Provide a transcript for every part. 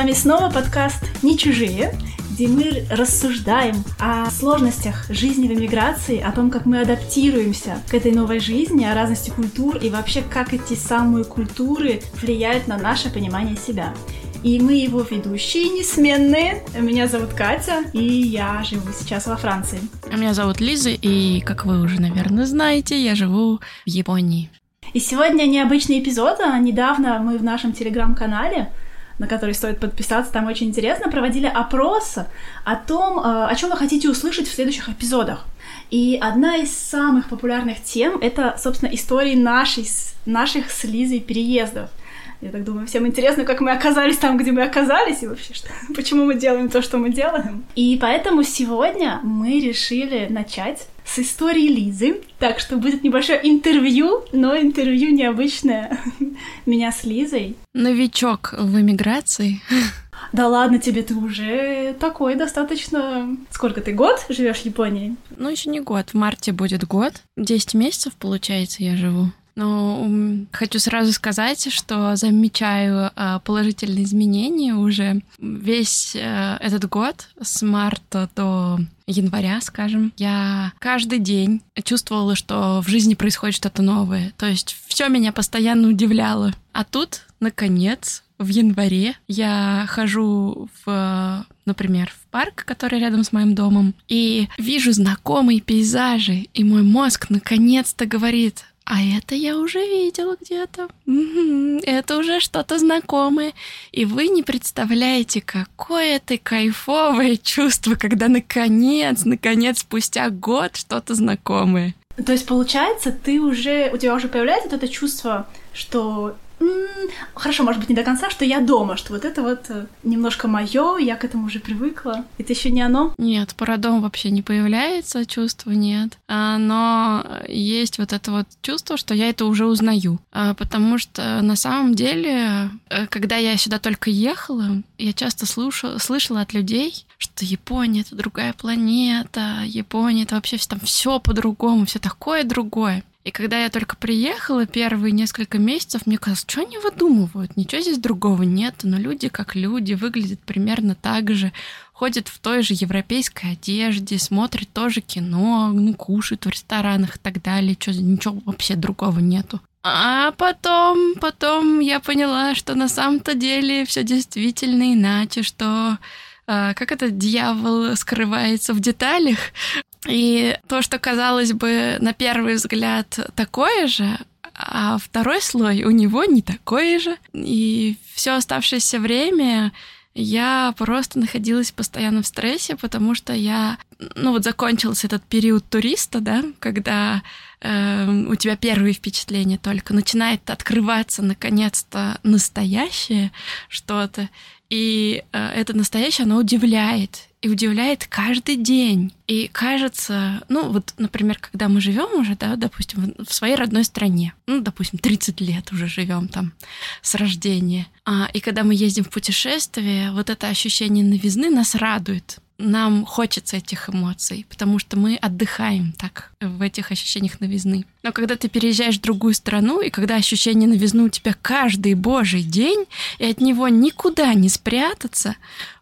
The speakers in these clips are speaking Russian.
вами снова подкаст «Не чужие», где мы рассуждаем о сложностях жизни в эмиграции, о том, как мы адаптируемся к этой новой жизни, о разности культур и вообще, как эти самые культуры влияют на наше понимание себя. И мы его ведущие несменные. Меня зовут Катя, и я живу сейчас во Франции. Меня зовут Лиза, и, как вы уже, наверное, знаете, я живу в Японии. И сегодня необычный эпизод. А недавно мы в нашем телеграм-канале на который стоит подписаться, там очень интересно, проводили опрос о том, э, о чем вы хотите услышать в следующих эпизодах. И одна из самых популярных тем — это, собственно, истории нашей, наших с Лизой переездов. Я так думаю, всем интересно, как мы оказались там, где мы оказались, и вообще, что, почему мы делаем то, что мы делаем. И поэтому сегодня мы решили начать с истории Лизы. Так что будет небольшое интервью, но интервью необычное меня с Лизой. Новичок в эмиграции. Да ладно тебе, ты уже такой достаточно... Сколько ты, год живешь в Японии? Ну, еще не год. В марте будет год. Десять месяцев, получается, я живу. Но хочу сразу сказать, что замечаю а, положительные изменения уже весь э, этот год, с марта до января, скажем, я каждый день чувствовала, что в жизни происходит что-то новое. То есть все меня постоянно удивляло. А тут, наконец, в январе я хожу в, например, в парк, который рядом с моим домом, и вижу знакомые пейзажи, и мой мозг наконец-то говорит, а это я уже видела где-то. Это уже что-то знакомое. И вы не представляете, какое это кайфовое чувство, когда наконец, наконец, спустя год что-то знакомое. То есть, получается, ты уже, у тебя уже появляется вот это чувство, что хорошо, может быть, не до конца, что я дома, что вот это вот э, немножко мое, я к этому уже привыкла. Это еще не оно? Нет, про дом вообще не появляется, чувства нет. А, но есть вот это вот чувство, что я это уже узнаю. А, потому что на самом деле, э, когда я сюда только ехала, я часто слушала, слышала от людей, что Япония это другая планета, Япония это вообще там все по-другому, все такое другое. И когда я только приехала, первые несколько месяцев, мне казалось, что они выдумывают? Ничего здесь другого нет, но люди как люди, выглядят примерно так же, ходят в той же европейской одежде, смотрят тоже кино, ну, кушают в ресторанах и так далее, что, ничего вообще другого нету. А потом, потом я поняла, что на самом-то деле все действительно иначе, что а, как это дьявол скрывается в деталях. И то, что казалось бы на первый взгляд такое же, а второй слой у него не такое же. И все оставшееся время я просто находилась постоянно в стрессе, потому что я, ну вот закончился этот период туриста, да, когда э, у тебя первые впечатления только начинает открываться наконец-то настоящее что-то, и э, это настоящее, оно удивляет и удивляет каждый день. И кажется, ну вот, например, когда мы живем уже, да, допустим, в своей родной стране, ну, допустим, 30 лет уже живем там с рождения, а, и когда мы ездим в путешествие, вот это ощущение новизны нас радует нам хочется этих эмоций, потому что мы отдыхаем так в этих ощущениях новизны. Но когда ты переезжаешь в другую страну, и когда ощущение новизны у тебя каждый божий день, и от него никуда не спрятаться,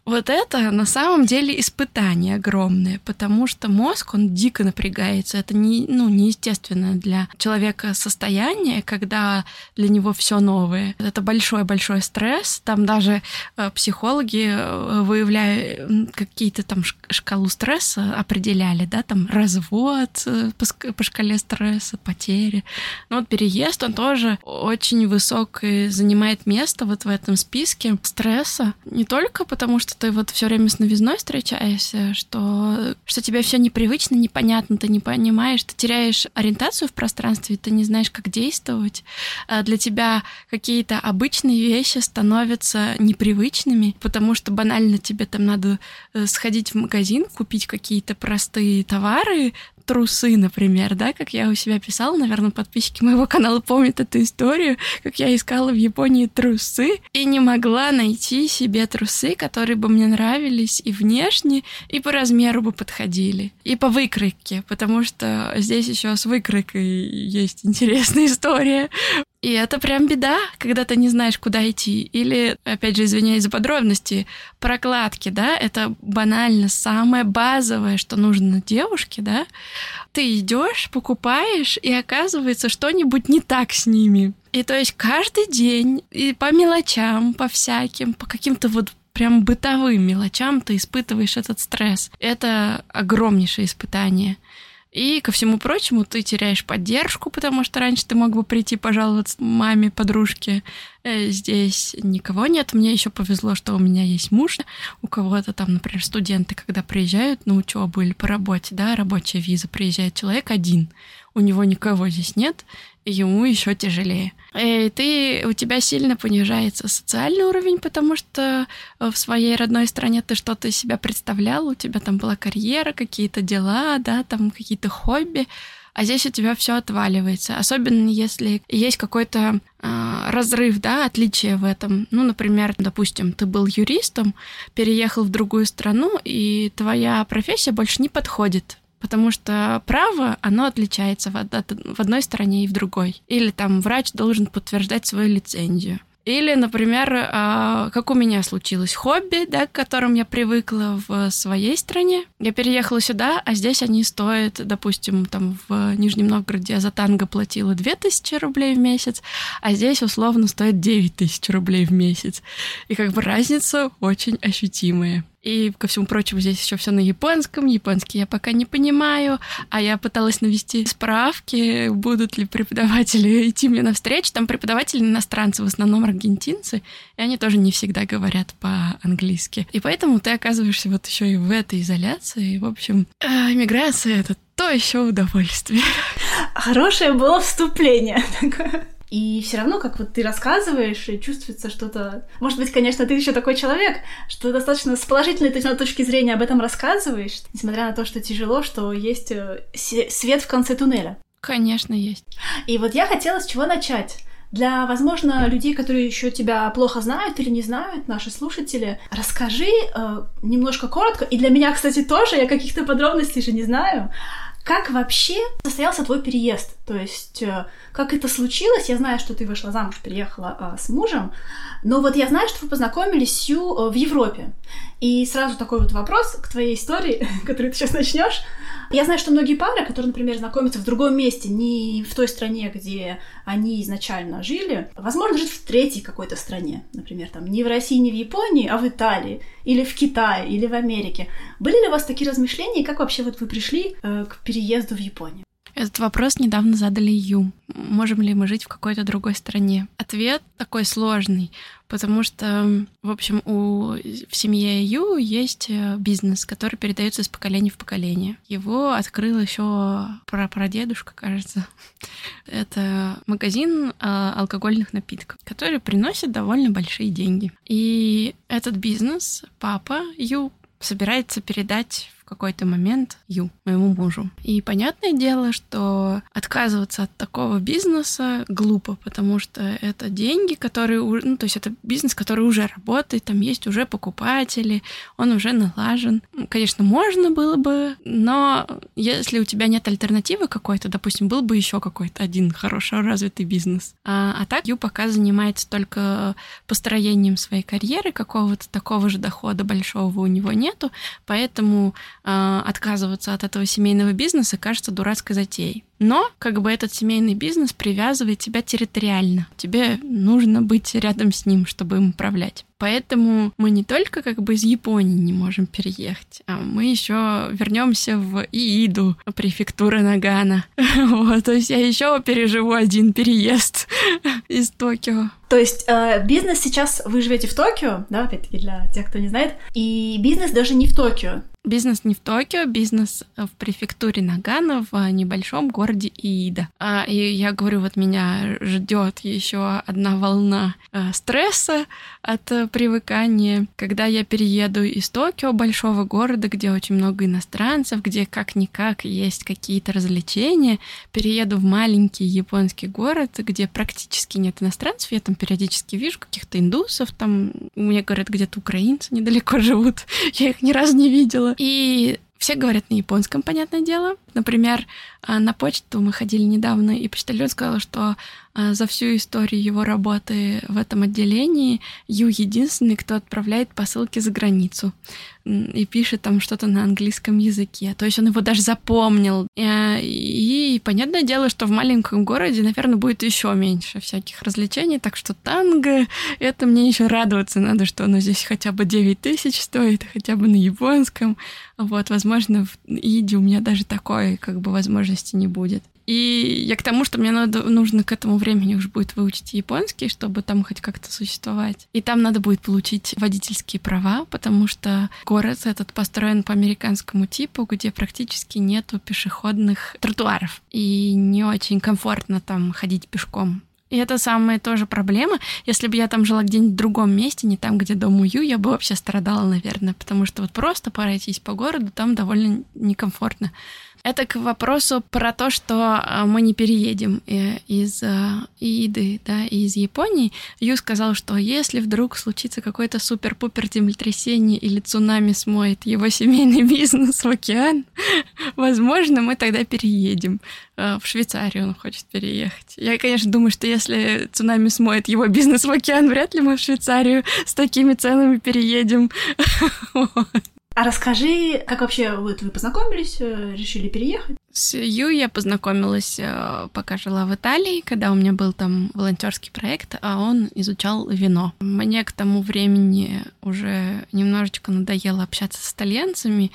вот это на самом деле испытание огромное, потому что мозг, он дико напрягается. Это не, ну, неестественное для человека состояние, когда для него все новое. Это большой-большой стресс. Там даже э, психологи, э, выявляя какие-то там шкалу стресса, определяли, да, там развод э, по, по шкале стресса, потери. Но вот переезд, он тоже очень высокое занимает место вот в этом списке стресса. Не только потому, что ты вот все время с новизной встречаешься, что, что тебе все непривычно, непонятно, ты не понимаешь, ты теряешь ориентацию в пространстве, ты не знаешь, как действовать. А для тебя какие-то обычные вещи становятся непривычными, потому что банально тебе там надо э, сходить в магазин, купить какие-то простые товары, трусы, например, да, как я у себя писала, наверное, подписчики моего канала помнят эту историю, как я искала в Японии трусы и не могла найти себе трусы, которые бы мне нравились и внешне, и по размеру бы подходили, и по выкройке, потому что здесь еще с выкройкой есть интересная история. И это прям беда, когда ты не знаешь, куда идти. Или, опять же, извиняюсь за подробности, прокладки, да, это банально самое базовое, что нужно девушке, да. Ты идешь, покупаешь, и оказывается, что-нибудь не так с ними. И то есть каждый день, и по мелочам, по всяким, по каким-то вот прям бытовым мелочам ты испытываешь этот стресс. Это огромнейшее испытание. И, ко всему прочему, ты теряешь поддержку, потому что раньше ты мог бы прийти пожаловаться маме, подружке. Э, здесь никого нет. Мне еще повезло, что у меня есть муж. У кого-то там, например, студенты, когда приезжают на учебу или по работе, да, рабочая виза, приезжает человек один. У него никого здесь нет, ему еще тяжелее. И ты, у тебя сильно понижается социальный уровень, потому что в своей родной стране ты что-то из себя представлял, у тебя там была карьера, какие-то дела, да, там какие-то хобби, а здесь у тебя все отваливается. Особенно если есть какой-то э, разрыв, да, отличие в этом. Ну, например, допустим, ты был юристом, переехал в другую страну, и твоя профессия больше не подходит потому что право, оно отличается в одной стране и в другой. Или там врач должен подтверждать свою лицензию. Или, например, а, как у меня случилось, хобби, да, к которым я привыкла в своей стране. Я переехала сюда, а здесь они стоят, допустим, там в Нижнем Новгороде я за танго платила 2000 рублей в месяц, а здесь условно стоит 9000 рублей в месяц. И как бы разница очень ощутимая. И, ко всему прочему, здесь еще все на японском. Японский я пока не понимаю. А я пыталась навести справки, будут ли преподаватели идти мне навстречу. Там преподаватели иностранцы, в основном аргентинцы, и они тоже не всегда говорят по-английски. И поэтому ты оказываешься вот еще и в этой изоляции. В общем, иммиграция — это то еще удовольствие. Хорошее было вступление такое. И все равно, как вот ты рассказываешь, чувствуется что-то... Может быть, конечно, ты еще такой человек, что достаточно с положительной точки зрения об этом рассказываешь, несмотря на то, что тяжело, что есть э, свет в конце туннеля. Конечно, есть. И вот я хотела с чего начать. Для, возможно, людей, которые еще тебя плохо знают или не знают, наши слушатели, расскажи э, немножко коротко, и для меня, кстати, тоже, я каких-то подробностей же не знаю, как вообще состоялся твой переезд? То есть, э, как это случилось? Я знаю, что ты вышла замуж, переехала а, с мужем, но вот я знаю, что вы познакомились Сью э, в Европе. И сразу такой вот вопрос к твоей истории, которую ты сейчас начнешь. Я знаю, что многие пары, которые, например, знакомятся в другом месте, не в той стране, где они изначально жили, возможно, жить в третьей какой-то стране, например, там не в России, не в Японии, а в Италии, или в Китае, или в Америке. Были ли у вас такие размышления, и как вообще вот вы пришли э, к переезду в Японию? Этот вопрос недавно задали Ю. Можем ли мы жить в какой-то другой стране? Ответ такой сложный, потому что, в общем, у, в семье Ю есть э, бизнес, который передается из поколения в поколение. Его открыл еще прапрадедушка, кажется. Это магазин э, алкогольных напитков, который приносит довольно большие деньги. И этот бизнес папа Ю собирается передать какой-то момент Ю, моему мужу. И понятное дело, что отказываться от такого бизнеса глупо, потому что это деньги, которые, ну, то есть это бизнес, который уже работает, там есть уже покупатели, он уже налажен. Конечно, можно было бы, но если у тебя нет альтернативы какой-то, допустим, был бы еще какой-то один хорошо развитый бизнес. А, а так Ю пока занимается только построением своей карьеры, какого-то такого же дохода большого у него нету, поэтому отказываться от этого семейного бизнеса кажется дурацкой затеей. Но как бы этот семейный бизнес привязывает тебя территориально. Тебе нужно быть рядом с ним, чтобы им управлять. Поэтому мы не только как бы из Японии не можем переехать, а мы еще вернемся в Ииду, префектура Нагана. Вот, то есть я еще переживу один переезд из Токио. То есть э, бизнес сейчас вы живете в Токио, да, опять-таки для тех, кто не знает, и бизнес даже не в Токио. Бизнес не в Токио, бизнес в префектуре Нагано в небольшом городе Иида. А, и я говорю, вот меня ждет еще одна волна э, стресса от э, привыкания, когда я перееду из Токио, большого города, где очень много иностранцев, где как-никак есть какие-то развлечения, перееду в маленький японский город, где практически нет иностранцев, я там периодически вижу каких-то индусов, там, мне говорят, где-то украинцы недалеко живут, я их ни разу не видела, и все говорят на японском, понятное дело. Например, а, на почту мы ходили недавно, и почтальон сказал, что а, за всю историю его работы в этом отделении Ю единственный, кто отправляет посылки за границу и пишет там что-то на английском языке. То есть он его даже запомнил. И, а, и понятное дело, что в маленьком городе, наверное, будет еще меньше всяких развлечений, так что танго, это мне еще радоваться надо, что оно здесь хотя бы 9 тысяч стоит, хотя бы на японском. Вот, возможно, в Иде у меня даже такой, как бы, возможности не будет. И я к тому, что мне надо, нужно к этому времени уже будет выучить японский, чтобы там хоть как-то существовать. И там надо будет получить водительские права, потому что город этот построен по американскому типу, где практически нету пешеходных тротуаров. И не очень комфортно там ходить пешком. И это самая тоже проблема. Если бы я там жила где-нибудь в другом месте, не там, где дом Ую, я бы вообще страдала, наверное, потому что вот просто пройтись по городу там довольно некомфортно. Это к вопросу про то, что а, мы не переедем э, из а, Иды, да, из Японии. Ю сказал, что если вдруг случится какое-то супер-пупер землетрясение или цунами смоет его семейный бизнес в океан, возможно, мы тогда переедем. А, в Швейцарию он хочет переехать. Я, конечно, думаю, что если цунами смоет его бизнес в океан, вряд ли мы в Швейцарию с такими ценами переедем. А расскажи, как вообще вот вы познакомились, э, решили переехать? С Ю я познакомилась, э, пока жила в Италии, когда у меня был там волонтерский проект, а он изучал вино. Мне к тому времени уже немножечко надоело общаться с итальянцами,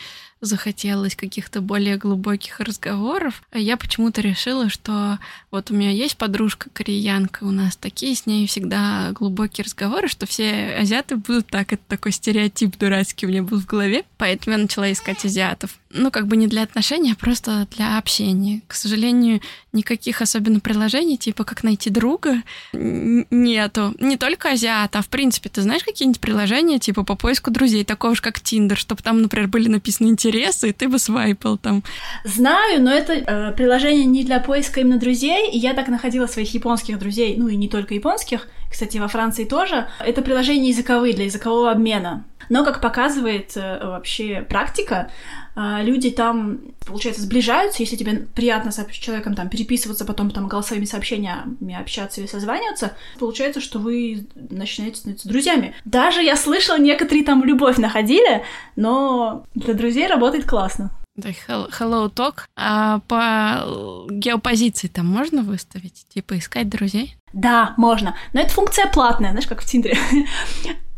захотелось каких-то более глубоких разговоров, а я почему-то решила, что вот у меня есть подружка кореянка, у нас такие с ней всегда глубокие разговоры, что все азиаты будут так, это такой стереотип дурацкий у меня был в голове, поэтому я начала искать азиатов ну, как бы не для отношений, а просто для общения. К сожалению, никаких особенно приложений, типа как найти друга, нету. Не только азиата, а в принципе, ты знаешь какие-нибудь приложения, типа по поиску друзей, такого же, как Тиндер, чтобы там, например, были написаны интересы, и ты бы свайпал там. Знаю, но это э, приложение не для поиска именно друзей, и я так находила своих японских друзей, ну и не только японских, кстати, во Франции тоже. Это приложение языковые для языкового обмена. Но, как показывает э, вообще практика, люди там, получается, сближаются, если тебе приятно с человеком там переписываться, потом там голосовыми сообщениями общаться или созваниваться, получается, что вы начинаете становиться друзьями. Даже я слышала, некоторые там любовь находили, но для друзей работает классно. Да, hello talk. А по геопозиции там можно выставить? Типа искать друзей? Да, можно. Но это функция платная, знаешь, как в Тиндере.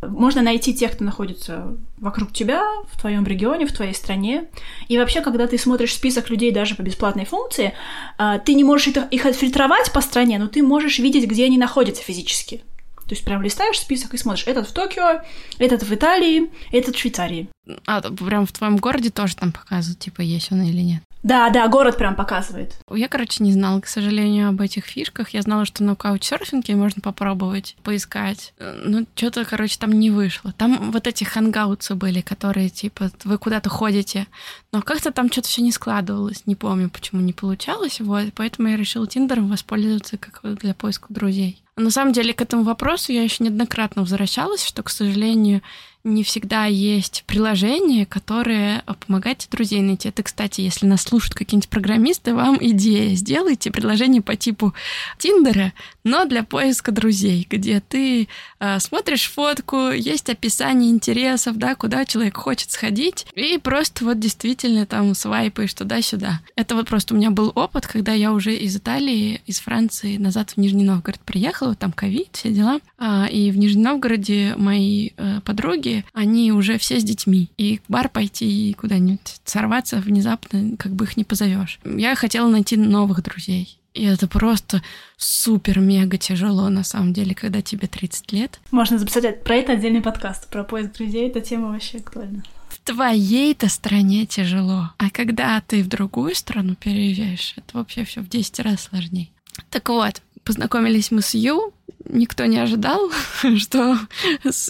Можно найти тех, кто находится вокруг тебя, в твоем регионе, в твоей стране. И вообще, когда ты смотришь список людей даже по бесплатной функции, а, ты не можешь их отфильтровать по стране, но ты можешь видеть, где они находятся физически. То есть прям листаешь список и смотришь, этот в Токио, этот в Италии, этот в Швейцарии. А, прям в твоем городе тоже там показывают, типа, есть он или нет? Да, да, город прям показывает. Я, короче, не знала, к сожалению, об этих фишках. Я знала, что на каучсерфинге можно попробовать поискать. Ну, что-то, короче, там не вышло. Там вот эти хангаутсы были, которые, типа, вы куда-то ходите. Но как-то там что-то все не складывалось. Не помню, почему не получалось. Вот, поэтому я решила Тиндером воспользоваться как для поиска друзей. На самом деле, к этому вопросу я еще неоднократно возвращалась, что, к сожалению, не всегда есть приложения, которые помогают друзей найти. Это, кстати, если нас слушают какие-нибудь программисты, вам идея. Сделайте приложение по типу Тиндера, но для поиска друзей, где ты э, смотришь фотку, есть описание интересов, да, куда человек хочет сходить, и просто вот действительно там свайпаешь туда-сюда. Это вот просто у меня был опыт, когда я уже из Италии, из Франции назад в Нижний Новгород приехала, там ковид, все дела, а, и в Нижнем Новгороде мои э, подруги, они уже все с детьми, и в бар пойти и куда-нибудь сорваться внезапно, как бы их не позовешь. Я хотела найти новых друзей. И это просто супер-мега тяжело, на самом деле, когда тебе 30 лет. Можно записать про это отдельный подкаст, про поиск друзей, эта тема вообще актуальна. В твоей-то стране тяжело. А когда ты в другую страну переезжаешь, это вообще все в 10 раз сложнее. Так вот, познакомились мы с Ю, никто не ожидал, что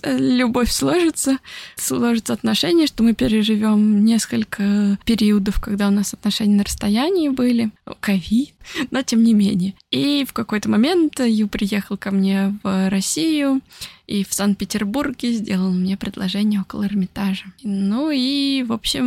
любовь сложится, сложатся отношения, что мы переживем несколько периодов, когда у нас отношения на расстоянии были, ковид, но тем не менее. И в какой-то момент Ю приехал ко мне в Россию, и в Санкт-Петербурге сделал мне предложение около Эрмитажа. Ну и, в общем,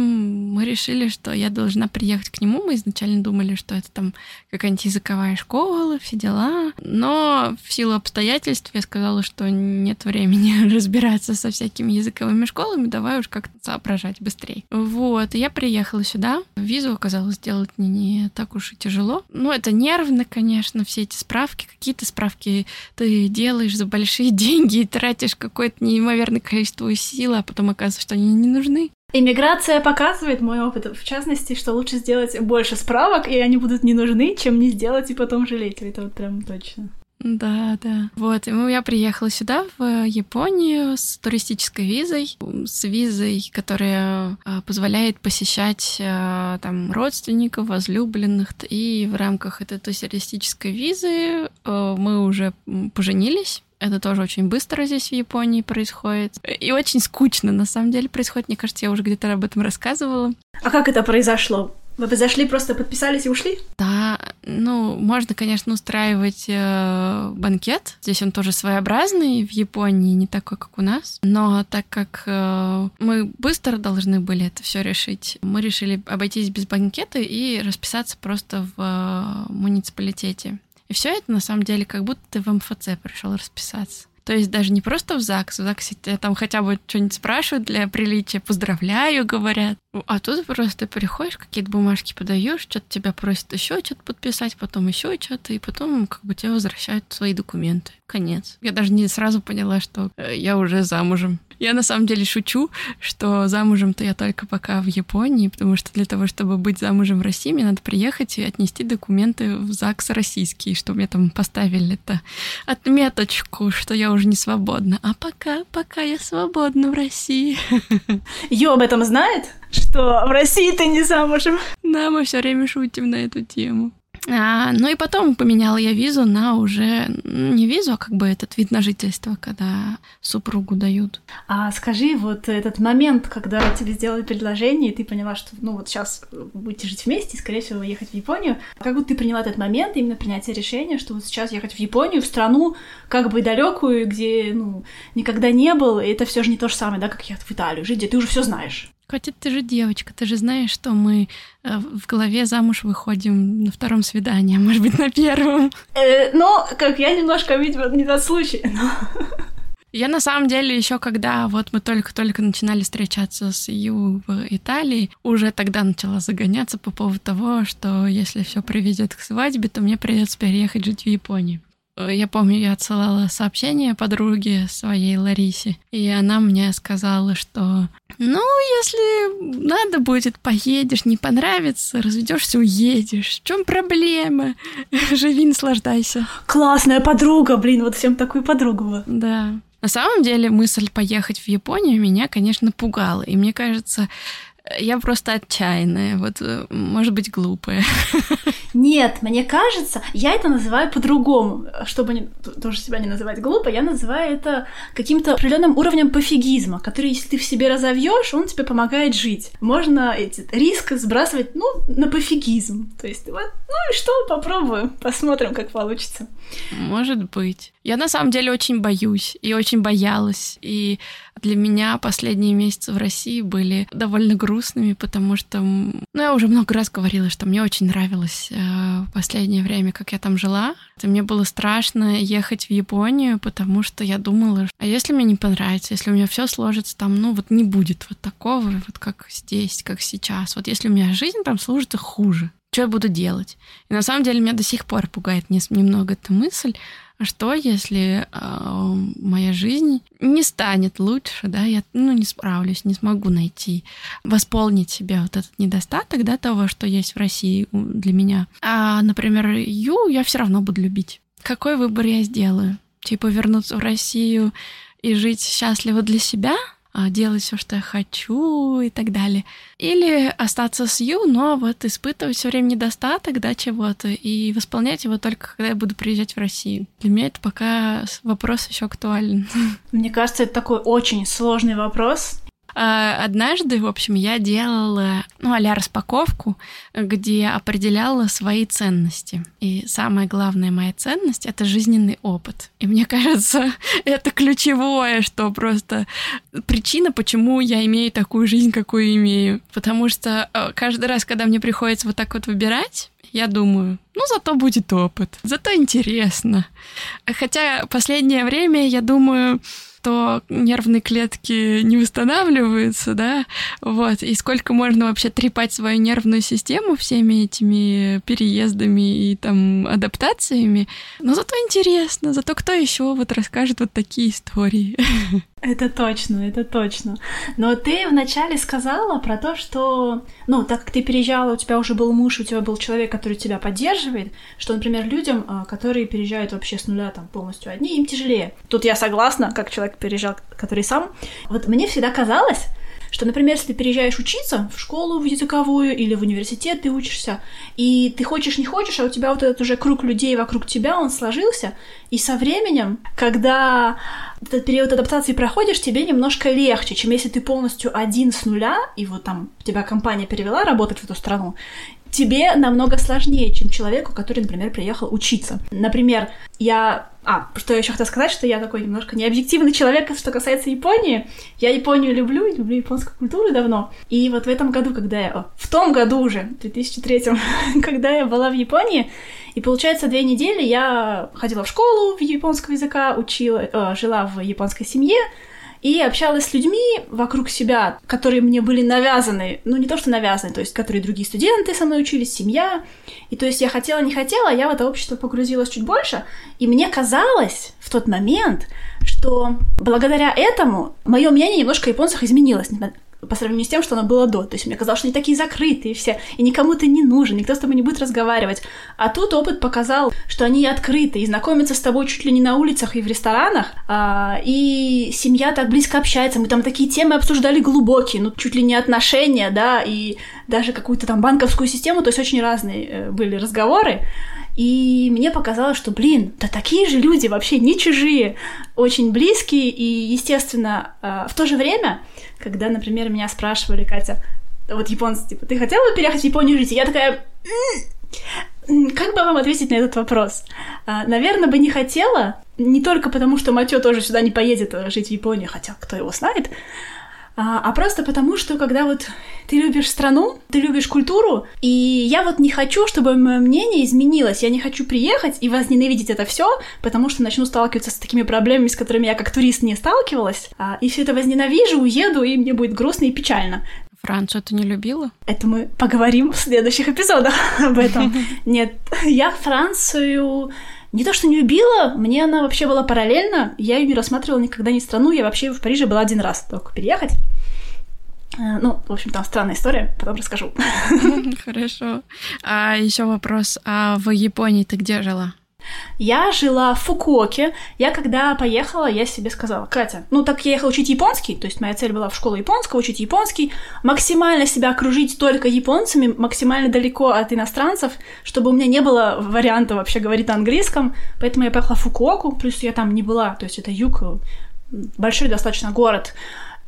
мы решили, что я должна приехать к нему. Мы изначально думали, что это там какая-нибудь языковая школа, все дела. Но в силу обстоятельств я сказала, что нет времени разбираться со всякими языковыми школами, давай уж как-то соображать быстрее. Вот, я приехала сюда. Визу оказалось сделать не так уж и тяжело. Ну, это нервно, конечно, все эти справки. Какие-то справки ты делаешь за большие деньги, тратишь какое-то неимоверное количество сил, а потом оказывается, что они не нужны. Иммиграция показывает мой опыт, в частности, что лучше сделать больше справок, и они будут не нужны, чем не сделать и потом жалеть. Это вот прям точно. Да, да. Вот, и я приехала сюда, в Японию, с туристической визой, с визой, которая а, позволяет посещать а, там родственников, возлюбленных, и в рамках этой туристической визы а, мы уже поженились, это тоже очень быстро здесь в Японии происходит. И очень скучно, на самом деле, происходит. Мне кажется, я уже где-то об этом рассказывала. А как это произошло? Вы зашли, просто подписались и ушли? Да, ну, можно, конечно, устраивать э, банкет. Здесь он тоже своеобразный, в Японии не такой, как у нас. Но так как э, мы быстро должны были это все решить, мы решили обойтись без банкета и расписаться просто в э, муниципалитете. И все это на самом деле как будто ты в МФЦ пришел расписаться. То есть даже не просто в ЗАГС, в ЗАГСе там хотя бы что-нибудь спрашивают для приличия, поздравляю, говорят. А тут просто приходишь, какие-то бумажки подаешь, что-то тебя просят еще что-то подписать, потом еще что-то, и потом как бы тебе возвращают свои документы. Конец. Я даже не сразу поняла, что э, я уже замужем. Я на самом деле шучу, что замужем-то я только пока в Японии, потому что для того, чтобы быть замужем в России, мне надо приехать и отнести документы в ЗАГС российский, чтобы мне там поставили это отметочку, что я уже не свободна. А пока, пока я свободна в России. Ё об этом знает? Что в России ты не замужем? Да, мы все время шутим на эту тему. А, ну и потом поменяла я визу на уже не визу, а как бы этот вид на жительство, когда супругу дают. А скажи, вот этот момент, когда тебе сделали предложение, и ты поняла, что ну вот сейчас будете жить вместе, и, скорее всего, ехать в Японию, как вот ты приняла этот момент, именно принятие решения, что вот сейчас ехать в Японию, в страну как бы далекую, где ну никогда не был, и это все же не то же самое, да, как ехать в Италию, жить, где ты уже все знаешь. Катя, ты же девочка, ты же знаешь, что мы э, в голове замуж выходим на втором свидании, а может быть на первом. Э, но, как я немножко, видимо, не тот случай. Но... Я на самом деле еще когда вот мы только-только начинали встречаться с Ю в Италии, уже тогда начала загоняться по поводу того, что если все приведет к свадьбе, то мне придется переехать жить в Японию. Я помню, я отсылала сообщение подруге своей Ларисе, и она мне сказала, что ну, если надо будет, поедешь, не понравится, разведешься, уедешь. В чем проблема? Живи, наслаждайся. Классная подруга, блин, вот всем такую подругу. Да. На самом деле мысль поехать в Японию меня, конечно, пугала. И мне кажется, я просто отчаянная, вот, э, может быть, глупая. Нет, мне кажется, я это называю по-другому. Чтобы не, тоже себя не называть глупо, я называю это каким-то определенным уровнем пофигизма, который, если ты в себе разовьешь, он тебе помогает жить. Можно эти риск сбрасывать, ну, на пофигизм. То есть, вот, ну и что, попробую, посмотрим, как получится. Может быть. Я на самом деле очень боюсь и очень боялась. И для меня последние месяцы в России были довольно грустными, потому что, ну, я уже много раз говорила, что мне очень нравилось э, последнее время, как я там жила. И мне было страшно ехать в Японию, потому что я думала, а если мне не понравится, если у меня все сложится там, ну, вот не будет вот такого, вот как здесь, как сейчас. Вот если у меня жизнь там сложится хуже, что я буду делать? И на самом деле меня до сих пор пугает немного эта мысль, а что, если э, моя жизнь не станет лучше, да, я ну, не справлюсь, не смогу найти, восполнить себе вот этот недостаток, да, того, что есть в России для меня. А, например, Ю я все равно буду любить. Какой выбор я сделаю? Типа вернуться в Россию и жить счастливо для себя — делать все, что я хочу и так далее. Или остаться с Ю, но вот испытывать все время недостаток, да, чего-то, и восполнять его только когда я буду приезжать в Россию. Для меня это пока вопрос еще актуален. Мне кажется, это такой очень сложный вопрос, а, однажды, в общем, я делала, ну, а распаковку, где определяла свои ценности. И самая главная моя ценность — это жизненный опыт. И мне кажется, это ключевое, что просто причина, почему я имею такую жизнь, какую имею. Потому что э, каждый раз, когда мне приходится вот так вот выбирать, я думаю, ну, зато будет опыт, зато интересно. Хотя последнее время я думаю, что нервные клетки не восстанавливаются, да, вот, и сколько можно вообще трепать свою нервную систему всеми этими переездами и там адаптациями. Но зато интересно, зато кто еще вот расскажет вот такие истории. Это точно, это точно. Но ты вначале сказала про то, что, ну, так как ты переезжала, у тебя уже был муж, у тебя был человек, который тебя поддерживает, что, например, людям, а, которые переезжают вообще с нуля там полностью одни, им тяжелее. Тут я согласна, как человек переезжал, который сам. Вот мне всегда казалось, что, например, если ты переезжаешь учиться в школу в языковую или в университет ты учишься, и ты хочешь, не хочешь, а у тебя вот этот уже круг людей вокруг тебя, он сложился, и со временем, когда этот период адаптации проходишь, тебе немножко легче, чем если ты полностью один с нуля, и вот там тебя компания перевела работать в эту страну, тебе намного сложнее, чем человеку, который, например, приехал учиться. Например, я... А, что я еще хотела сказать, что я такой немножко необъективный человек, что касается Японии. Я Японию люблю, люблю японскую культуру давно. И вот в этом году, когда я... В том году уже, в 2003, когда я была в Японии, и получается, две недели я ходила в школу в японского языка, учила, э, жила в японской семье, и общалась с людьми вокруг себя, которые мне были навязаны, ну не то что навязаны, то есть которые другие студенты со мной учились, семья. И то есть я хотела, не хотела, я в это общество погрузилась чуть больше, и мне казалось в тот момент, что благодаря этому мое мнение немножко о японцах изменилось по сравнению с тем, что оно было до. То есть мне казалось, что они такие закрытые все, и никому ты не нужен, никто с тобой не будет разговаривать. А тут опыт показал, что они открыты и знакомятся с тобой чуть ли не на улицах и в ресторанах, а, и семья так близко общается. Мы там такие темы обсуждали глубокие, ну чуть ли не отношения, да, и даже какую-то там банковскую систему, то есть очень разные э, были разговоры. И мне показалось, что, блин, да такие же люди вообще не чужие, очень близкие, и, естественно, а, в то же время когда, например, меня спрашивали, Катя, вот японцы, типа, ты хотела бы переехать в Японию жить? И я такая, как бы вам ответить на этот вопрос? А, наверное, бы не хотела, не только потому, что Матё тоже сюда не поедет жить в Японию, хотя кто его знает, а, а просто потому, что когда вот ты любишь страну, ты любишь культуру, и я вот не хочу, чтобы мое мнение изменилось. Я не хочу приехать и возненавидеть это все, потому что начну сталкиваться с такими проблемами, с которыми я как турист не сталкивалась. А, и все это возненавижу, уеду, и мне будет грустно и печально. Францию ты не любила? Это мы поговорим в следующих эпизодах об этом. Нет, я Францию не то что не любила, мне она вообще была параллельна. Я ее не рассматривала никогда не страну. Я вообще в Париже была один раз только переехать. Э, ну, в общем, там странная история, потом расскажу. Хорошо. А еще вопрос. А в Японии ты где жила? Я жила в Фукуоке. Я когда поехала, я себе сказала, Катя, ну так я ехала учить японский, то есть моя цель была в школу японского, учить японский, максимально себя окружить только японцами, максимально далеко от иностранцев, чтобы у меня не было варианта вообще говорить на английском. Поэтому я поехала в Фукуоку, плюс я там не была, то есть это юг, большой достаточно город.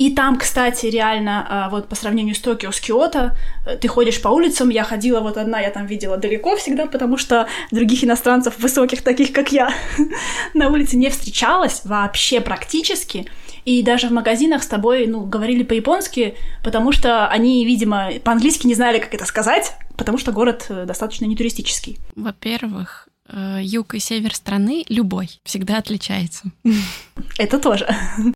И там, кстати, реально, а, вот по сравнению с Токио, с Киото, э, ты ходишь по улицам, я ходила вот одна, я там видела далеко всегда, потому что других иностранцев высоких, таких как я, на улице не встречалась вообще практически. И даже в магазинах с тобой, ну, говорили по-японски, потому что они, видимо, по-английски не знали, как это сказать, потому что город э, достаточно нетуристический. Во-первых, Э, юг и север страны любой всегда отличается. Это тоже.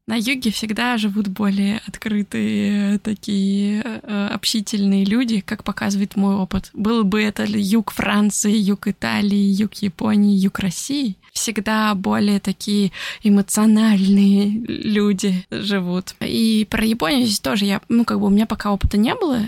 На юге всегда живут более открытые, такие э, общительные люди, как показывает мой опыт. Был бы это юг Франции, юг Италии, юг Японии, юг России, всегда более такие эмоциональные люди живут. И про Японию здесь тоже я, ну, как бы у меня пока опыта не было,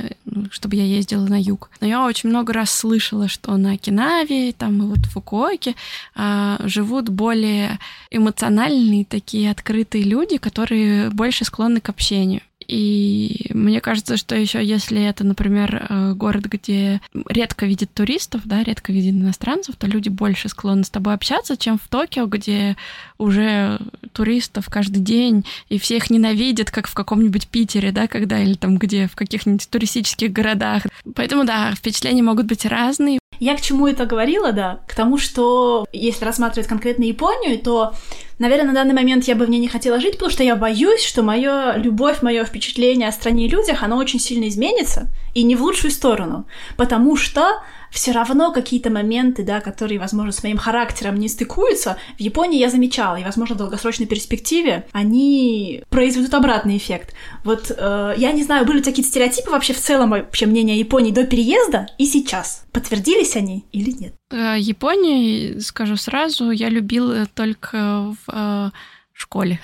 чтобы я ездила на юг. Но я очень много раз слышала, что на Окинаве, там и вот в Фукуоке а, живут более эмоциональные такие открытые люди, которые больше склонны к общению. И мне кажется, что еще если это, например, э, город, где редко видят туристов, да, редко видят иностранцев, то люди больше склонны с тобой общаться, чем в Токио, где уже туристов каждый день, и всех ненавидят, как в каком-нибудь Питере, да, когда, или там где, в каких-нибудь туристических городах. Поэтому, да, впечатления могут быть разные. Я к чему это говорила, да? К тому, что если рассматривать конкретно Японию, то, наверное, на данный момент я бы в ней не хотела жить, потому что я боюсь, что моя любовь, мое впечатление о стране и людях, оно очень сильно изменится, и не в лучшую сторону. Потому что все равно какие-то моменты, да, которые, возможно, с моим характером не стыкуются, в Японии я замечала, и, возможно, в долгосрочной перспективе они произведут обратный эффект. Вот э, я не знаю, были ли какие-то стереотипы вообще в целом вообще мнения о Японии до переезда и сейчас? Подтвердились они или нет? Э, Японию, скажу сразу, я любила только в э, школе,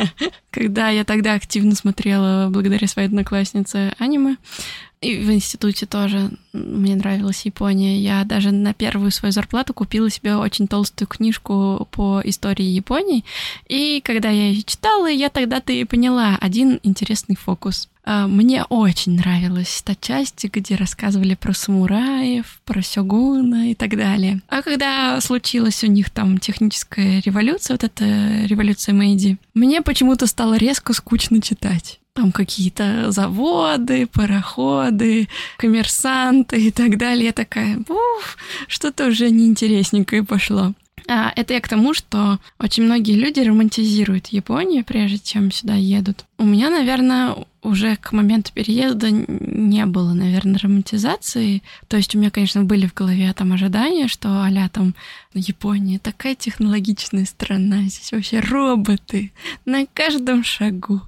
когда я тогда активно смотрела благодаря своей однокласснице аниме. И в институте тоже мне нравилась Япония. Я даже на первую свою зарплату купила себе очень толстую книжку по истории Японии. И когда я ее читала, я тогда-то и поняла один интересный фокус. А, мне очень нравилась та часть, где рассказывали про самураев, про сёгуна и так далее. А когда случилась у них там техническая революция, вот эта революция Мэйди, мне почему-то стало резко скучно читать там какие-то заводы, пароходы, коммерсанты и так далее. Я такая, уф, что-то уже неинтересненькое пошло. А, это я к тому, что очень многие люди романтизируют Японию, прежде чем сюда едут. У меня, наверное, уже к моменту переезда не было, наверное, романтизации. То есть у меня, конечно, были в голове там ожидания, что а там Япония такая технологичная страна, здесь вообще роботы на каждом шагу.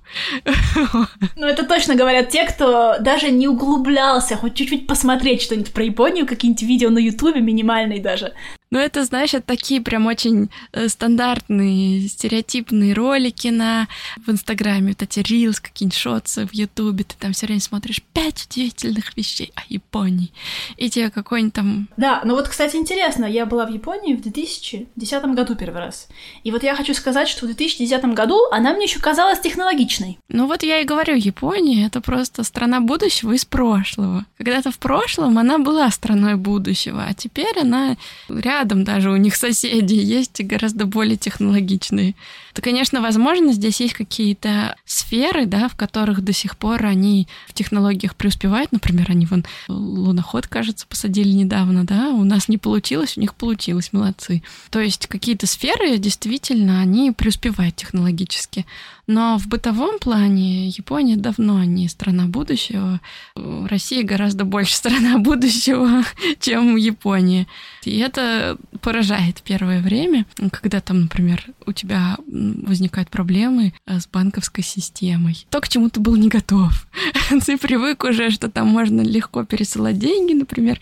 Ну, это точно говорят те, кто даже не углублялся, хоть чуть-чуть посмотреть что-нибудь про Японию, какие-нибудь видео на Ютубе, минимальные даже. Ну, это, знаешь, это такие прям очень э, стандартные, стереотипные ролики на в Инстаграме, вот эти рилс, какие-нибудь шотсы в Ютубе, ты там все время смотришь пять удивительных вещей о Японии, и тебе какой-нибудь там... Да, ну вот, кстати, интересно, я была в Японии в 2010 году первый раз, и вот я хочу сказать, что в 2010 году она мне еще казалась технологичной. Ну вот я и говорю, Япония — это просто страна будущего из прошлого. Когда-то в прошлом она была страной будущего, а теперь она рядом рядом даже у них соседи есть гораздо более технологичные. То, конечно, возможно, здесь есть какие-то сферы, да, в которых до сих пор они в технологиях преуспевают. Например, они вон луноход, кажется, посадили недавно, да, у нас не получилось, у них получилось, молодцы. То есть какие-то сферы действительно, они преуспевают технологически. Но в бытовом плане Япония давно не страна будущего. Россия гораздо больше страна будущего, чем Япония. И это поражает первое время, когда там, например, у тебя возникают проблемы э, с банковской системой. То, к чему ты был не готов. Ты привык уже, что там можно легко пересылать деньги, например.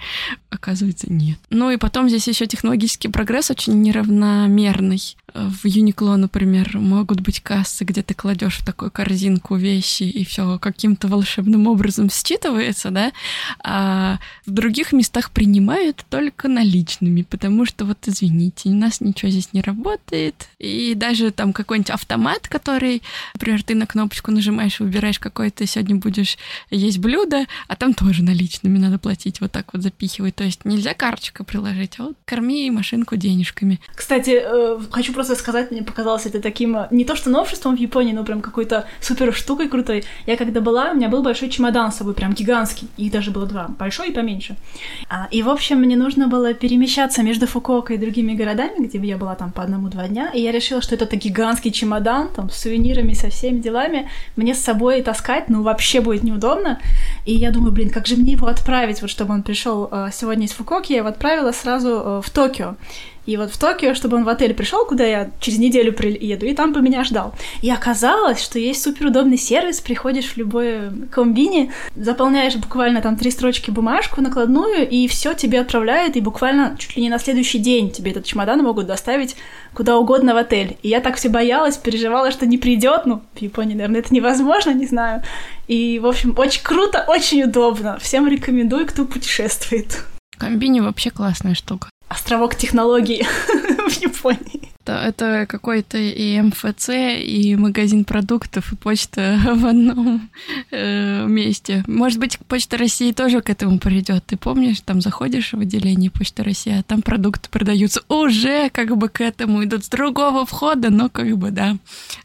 Оказывается, нет. Ну и потом здесь еще технологический прогресс очень неравномерный. В Uniqlo, например, могут быть кассы, где ты кладешь в такую корзинку вещи, и все каким-то волшебным образом считывается, да, а в других местах принимают только наличными, потому что вот, извините, у нас ничего здесь не работает, и даже там какой-нибудь автомат, который, например, ты на кнопочку нажимаешь, выбираешь, какое ты сегодня будешь есть блюдо, а там тоже наличными надо платить, вот так вот запихивать, то есть нельзя карточкой приложить, а вот корми машинку денежками. Кстати, э, хочу просто просто сказать, мне показалось это таким, э, не то что новшеством в Японии, но прям какой-то супер штукой крутой. Я когда была, у меня был большой чемодан с собой, прям гигантский. Их даже было два, большой и поменьше. А, и, в общем, мне нужно было перемещаться между Фукуокой и другими городами, где я была там по одному-два дня, и я решила, что это гигантский чемодан, там, с сувенирами, со всеми делами, мне с собой таскать, ну, вообще будет неудобно. И я думаю, блин, как же мне его отправить, вот чтобы он пришел э, сегодня из Фукуоки, я его отправила сразу э, в Токио. И вот в Токио, чтобы он в отель пришел, куда я через неделю приеду, и там бы меня ждал. И оказалось, что есть суперудобный сервис, приходишь в любой комбине, заполняешь буквально там три строчки бумажку накладную, и все тебе отправляют, и буквально чуть ли не на следующий день тебе этот чемодан могут доставить куда угодно в отель. И я так все боялась, переживала, что не придет. Ну, в Японии, наверное, это невозможно, не знаю. И, в общем, очень круто, очень удобно. Всем рекомендую, кто путешествует. Комбини вообще классная штука. Островок технологий в Японии. Это, это какой-то и МФЦ, и магазин продуктов, и почта в одном э, месте. Может быть, Почта России тоже к этому придет. Ты помнишь, там заходишь в отделение Почты России, а там продукты продаются уже как бы к этому идут с другого входа, но как бы да.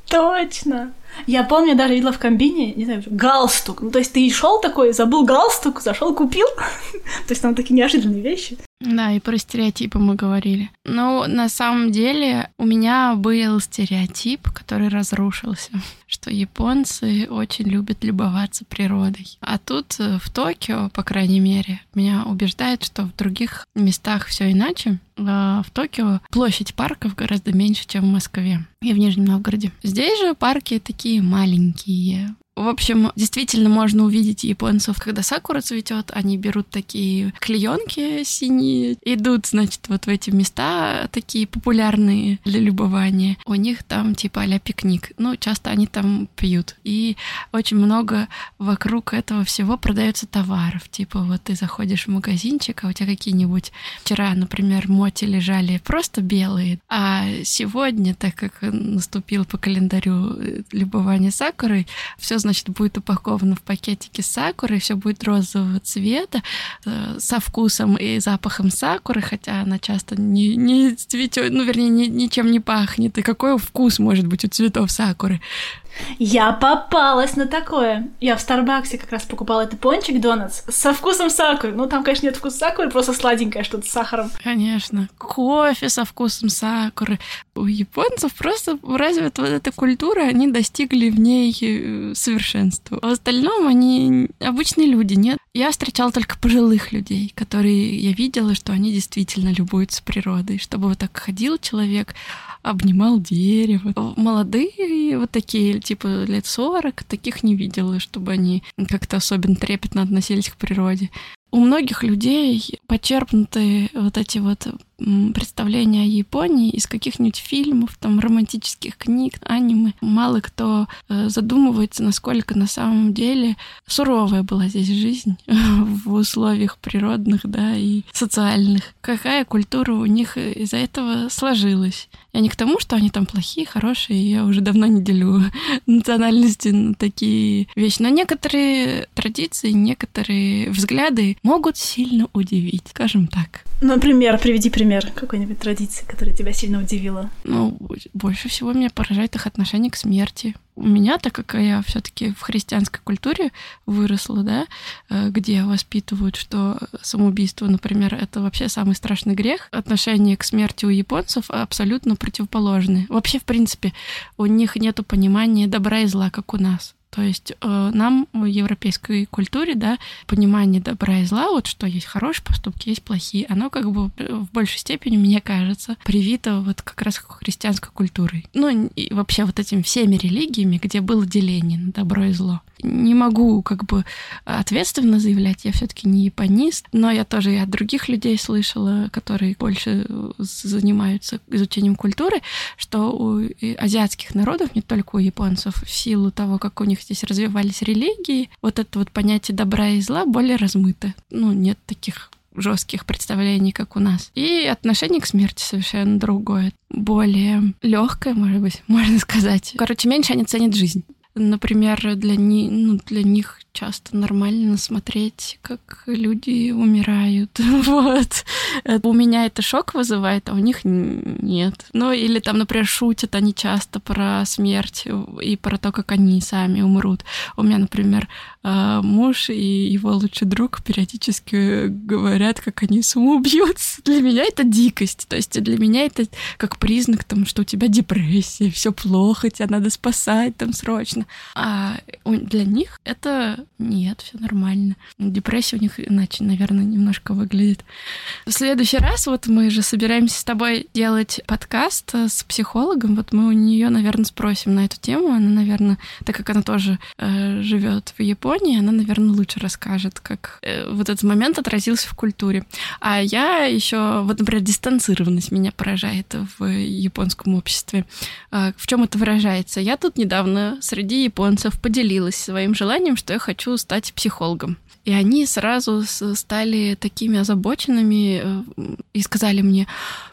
Точно. Я помню, даже видела в комбине, не знаю, галстук. Ну, то есть ты шел такой, забыл галстук, зашел, купил. то есть там такие неожиданные вещи. Да, и про стереотипы мы говорили. Но на самом деле у меня был стереотип, который разрушился, что японцы очень любят любоваться природой. А тут э, в Токио, по крайней мере, меня убеждает, что в других местах все иначе. А в Токио площадь парков гораздо меньше, чем в Москве и в Нижнем Новгороде. Здесь же парки такие маленькие, в общем, действительно можно увидеть японцев, когда сакура цветет, они берут такие клеенки синие, идут, значит, вот в эти места такие популярные для любования. У них там типа а пикник. Ну, часто они там пьют. И очень много вокруг этого всего продается товаров. Типа вот ты заходишь в магазинчик, а у тебя какие-нибудь вчера, например, моти лежали просто белые, а сегодня, так как наступил по календарю э, любование сакурой, все значит, будет упаковано в пакетике сакуры, все будет розового цвета, э, со вкусом и запахом сакуры, хотя она часто не, не цветет, ну, вернее, ни, ничем не пахнет. И какой вкус может быть у цветов сакуры? Я попалась на такое. Я в Старбаксе как раз покупала этот пончик Донатс со вкусом сакуры. Ну, там, конечно, нет вкуса сакуры, просто сладенькое что-то с сахаром. Конечно. Кофе со вкусом сакуры. У японцев просто развита вот эта культура, они достигли в ней э, совершенства. В остальном они обычные люди, нет? Я встречала только пожилых людей, которые я видела, что они действительно любуются природой. Чтобы вот так ходил человек, обнимал дерево. Молодые вот такие, типа лет 40, таких не видела, чтобы они как-то особенно трепетно относились к природе. У многих людей почерпнуты вот эти вот представления о Японии из каких-нибудь фильмов, там, романтических книг, аниме. Мало кто э, задумывается, насколько на самом деле суровая была здесь жизнь в условиях природных, да, и социальных. Какая культура у них из-за этого сложилась. Я не к тому, что они там плохие, хорошие, я уже давно не делю национальности на такие вещи. Но некоторые традиции, некоторые взгляды могут сильно удивить, скажем так. Например, приведи пример какой-нибудь традиции, которая тебя сильно удивила. Ну, больше всего меня поражает их отношение к смерти. У меня, так как я все-таки в христианской культуре выросла, да, э, где воспитывают, что самоубийство, например, это вообще самый страшный грех, отношение к смерти у японцев абсолютно противоположные. Вообще, в принципе, у них нет понимания добра и зла, как у нас. То есть э, нам в европейской культуре, да, понимание добра и зла, вот что есть хорошие поступки, есть плохие, оно как бы в большей степени, мне кажется, привито вот как раз христианской культурой. Ну и вообще вот этими всеми религиями, где было деление на добро и зло. Не могу как бы ответственно заявлять, я все таки не японист, но я тоже и от других людей слышала, которые больше занимаются изучением культуры, что у азиатских народов, не только у японцев, в силу того, как у них здесь развивались религии, вот это вот понятие добра и зла более размыто. Ну, нет таких жестких представлений, как у нас. И отношение к смерти совершенно другое. Более легкое, может быть, можно сказать. Короче, меньше они ценят жизнь. Например, для, ни, ну, для них часто нормально смотреть, как люди умирают. Вот. У меня это шок вызывает, а у них нет. Ну, или там, например, шутят они часто про смерть и про то, как они сами умрут. У меня, например, а, муж и его лучший друг периодически говорят, как они самоубьются. Для меня это дикость. То есть для меня это как признак, там, что у тебя депрессия, все плохо, тебя надо спасать там срочно. А для них это нет, все нормально. Депрессия у них иначе, наверное, немножко выглядит. В следующий раз вот мы же собираемся с тобой делать подкаст с психологом. Вот мы у нее, наверное, спросим на эту тему. Она, наверное, так как она тоже э, живет в Японии, она, наверное, лучше расскажет, как э, вот этот момент отразился в культуре. А я еще, вот, например, дистанцированность меня поражает в японском обществе. Э, в чем это выражается? Я тут недавно среди японцев поделилась своим желанием, что я хочу стать психологом. И они сразу стали такими озабоченными э, и сказали мне,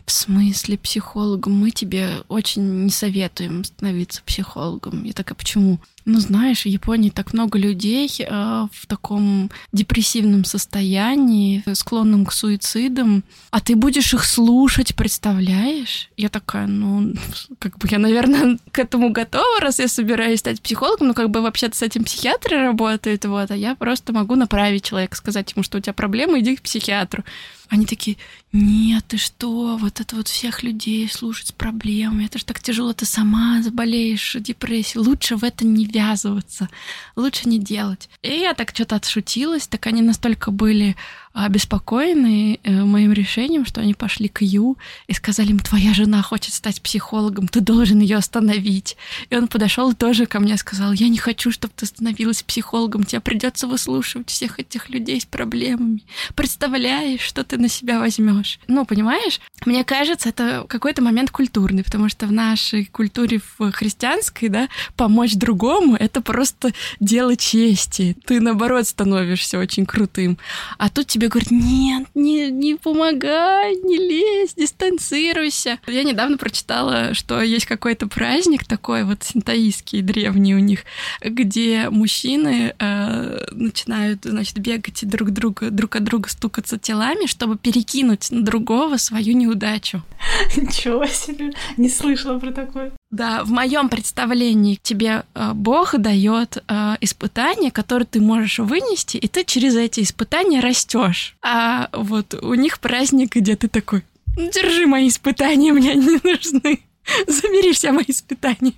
в смысле психологом? Мы тебе очень не советуем становиться психологом. Я такая, почему? Ну, знаешь, в Японии так много людей э, в таком депрессивном состоянии, склонным к суицидам, а ты будешь их слушать, представляешь? Я такая, ну, как бы я, наверное, к этому готова, раз я собираюсь стать психологом, но как бы вообще-то с этим психиатры работают, вот, а я просто могу направить человека, сказать ему, что у тебя проблемы, иди к психиатру. Они такие, нет, ты что, вот это вот всех людей слушать с проблемами, это же так тяжело, ты сама заболеешь депрессией, лучше в это не ввязываться, лучше не делать. И я так что-то отшутилась, так они настолько были обеспокоены э, моим решением, что они пошли к Ю и сказали им, твоя жена хочет стать психологом, ты должен ее остановить. И он подошел тоже ко мне и сказал, я не хочу, чтобы ты становилась психологом, тебе придется выслушивать всех этих людей с проблемами. Представляешь, что ты на себя возьмешь? Ну, понимаешь? Мне кажется, это какой-то момент культурный, потому что в нашей культуре в христианской, да, помочь другому — это просто дело чести. Ты, наоборот, становишься очень крутым. А тут тебе тебе говорят, нет, не, не помогай, не лезь, дистанцируйся. Я недавно прочитала, что есть какой-то праздник такой вот синтаистский, древний у них, где мужчины э, начинают, значит, бегать и друг, друга, друг от друга стукаться телами, чтобы перекинуть на другого свою неудачу. Ничего себе, не слышала про такое. Да, в моем представлении тебе э, Бог дает э, испытания, которые ты можешь вынести, и ты через эти испытания растешь. А вот у них праздник, где ты такой, держи мои испытания, мне не нужны. Забери все мои испытания.